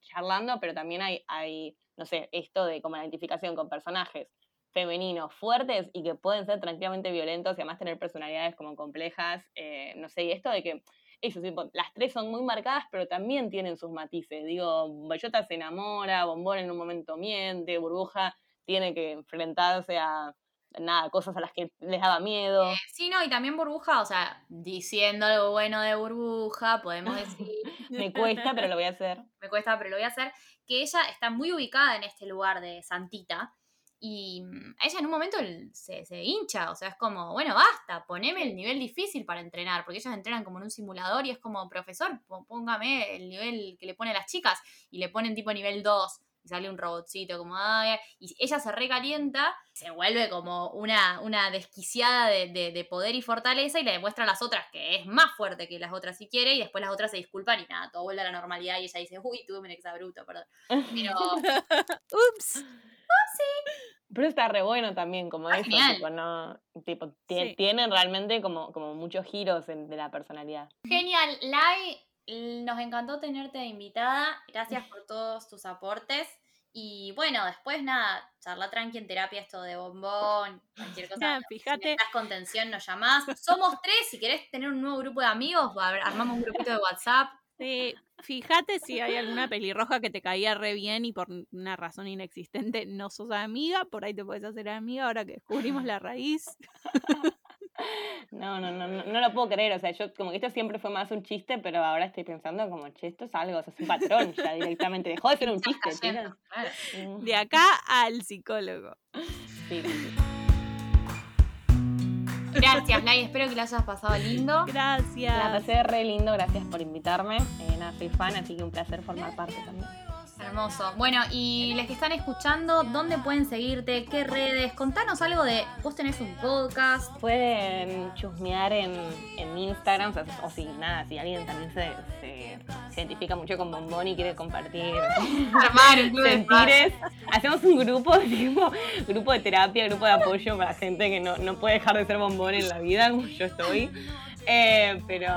charlando, pero también hay, hay, no sé, esto de como la identificación con personajes femeninos fuertes y que pueden ser tranquilamente violentos y además tener personalidades como complejas, eh, no sé, y esto de que eso, tipo, las tres son muy marcadas, pero también tienen sus matices. Digo, Bellota se enamora, Bombón en un momento miente, Burbuja tiene que enfrentarse a nada, cosas a las que les daba miedo. Sí, no, y también Burbuja, o sea, diciendo algo bueno de Burbuja, podemos decir, Me cuesta, pero lo voy a hacer. me cuesta, pero lo voy a hacer, que ella está muy ubicada en este lugar de Santita. Y mm, ella en un momento se, se hincha, o sea, es como, bueno, basta, poneme el nivel difícil para entrenar, porque ellas entrenan como en un simulador y es como, profesor, póngame el nivel que le pone a las chicas, y le ponen tipo nivel 2, y sale un robotcito como, ay, y ella se recalienta, se vuelve como una, una desquiciada de, de- de poder y fortaleza y le demuestra a las otras que es más fuerte que las otras si quiere, y después las otras se disculpan y nada, todo vuelve a la normalidad y ella dice, uy, tuve un exabruto, perdón. Pero Ups. Pero está re bueno también, como Está eso, genial. tipo, no, tipo, Sí. tienen realmente como, como muchos giros en- de la personalidad. Genial, Lai, nos encantó tenerte de invitada. Gracias por todos tus aportes. Y bueno, después nada, charla tranqui en terapia, esto de bombón, cualquier cosa. Ah, Si fíjate. estás con tensión, nos llamás. Somos tres, si querés tener un nuevo grupo de amigos, armamos un grupito de WhatsApp. Sí, fíjate si hay alguna pelirroja que te caía re bien y por una razón inexistente no sos amiga, por ahí te puedes hacer amiga ahora que descubrimos la raíz. No, no, no, no, no lo puedo creer, o sea, yo como que esto siempre fue más un chiste, pero ahora estoy pensando como, che, esto es algo, o sea, es un patrón ya directamente, dejó de ser un chiste, claro. Mm, De acá al psicólogo. sí. Gracias, Lai, espero que lo hayas pasado lindo. La Gracias. pasé re lindo, gracias por invitarme. Eh, nada, soy fan, así que un placer formar parte también. Hermoso. Bueno, y les que están escuchando, ¿dónde pueden seguirte? ¿Qué redes? Contanos algo de. Vos tenés un podcast. Pueden chusmear en, en Instagram, o, o si nada, si alguien también se, se- se identifica mucho con Bombón y quiere compartir Armar un club sentires, hacemos un grupo, tipo, grupo de terapia, grupo de apoyo para gente que no, no puede dejar de ser bombón en la vida, como yo estoy. Eh, pero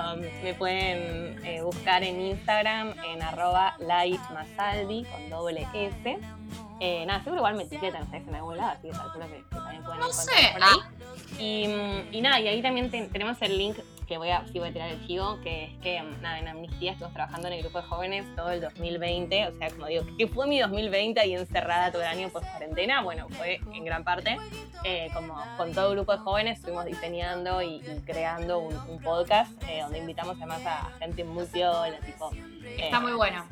me pueden eh, buscar en Instagram en arroba lightmasaldi con doble S. Eh, nada, seguro igual me etiquetan ustedes en algún lado, así que calculo que, que también pueden No encontrar sé. por ahí. Y, y nada, y ahí también ten- tenemos el link que voy a, sí voy a tirar el chivo, que es que nada, en Amnistía estuvimos trabajando en el grupo de jóvenes todo el 2020, o sea, como digo, que fue mi 2020 ahí encerrada todo el año post cuarentena, bueno, fue en gran parte, eh, como con todo el grupo de jóvenes estuvimos diseñando y, y creando un, un podcast eh, donde invitamos además a gente muy piola, tipo... eh, Está muy bueno.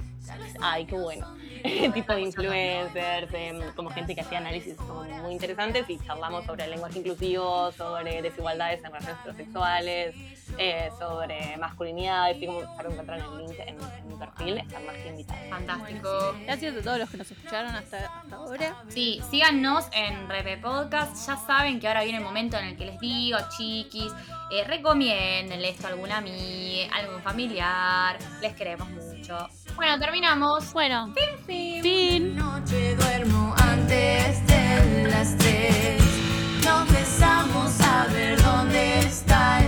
Ay, qué bueno. tipo de influencers, em, como gente que hacía análisis como muy interesantes y charlamos sobre el lenguaje inclusivo, sobre desigualdades en relaciones heterosexuales, eh, sobre masculinidad, y como para encontrar el link en, en mi perfil, están más que invitados. Fantástico. Gracias a todos los que nos escucharon hasta, hasta ahora. Sí, síganos en Repe Podcast. Ya saben que ahora viene el momento en el que les digo, chiquis, eh, recomiéndenle esto a alguna amiga, a algún familiar. Les queremos mucho. Bueno, terminamos. Bueno. Fin, fin. fin. Noche duermo antes de las tres. Nos besamos a ver dónde está el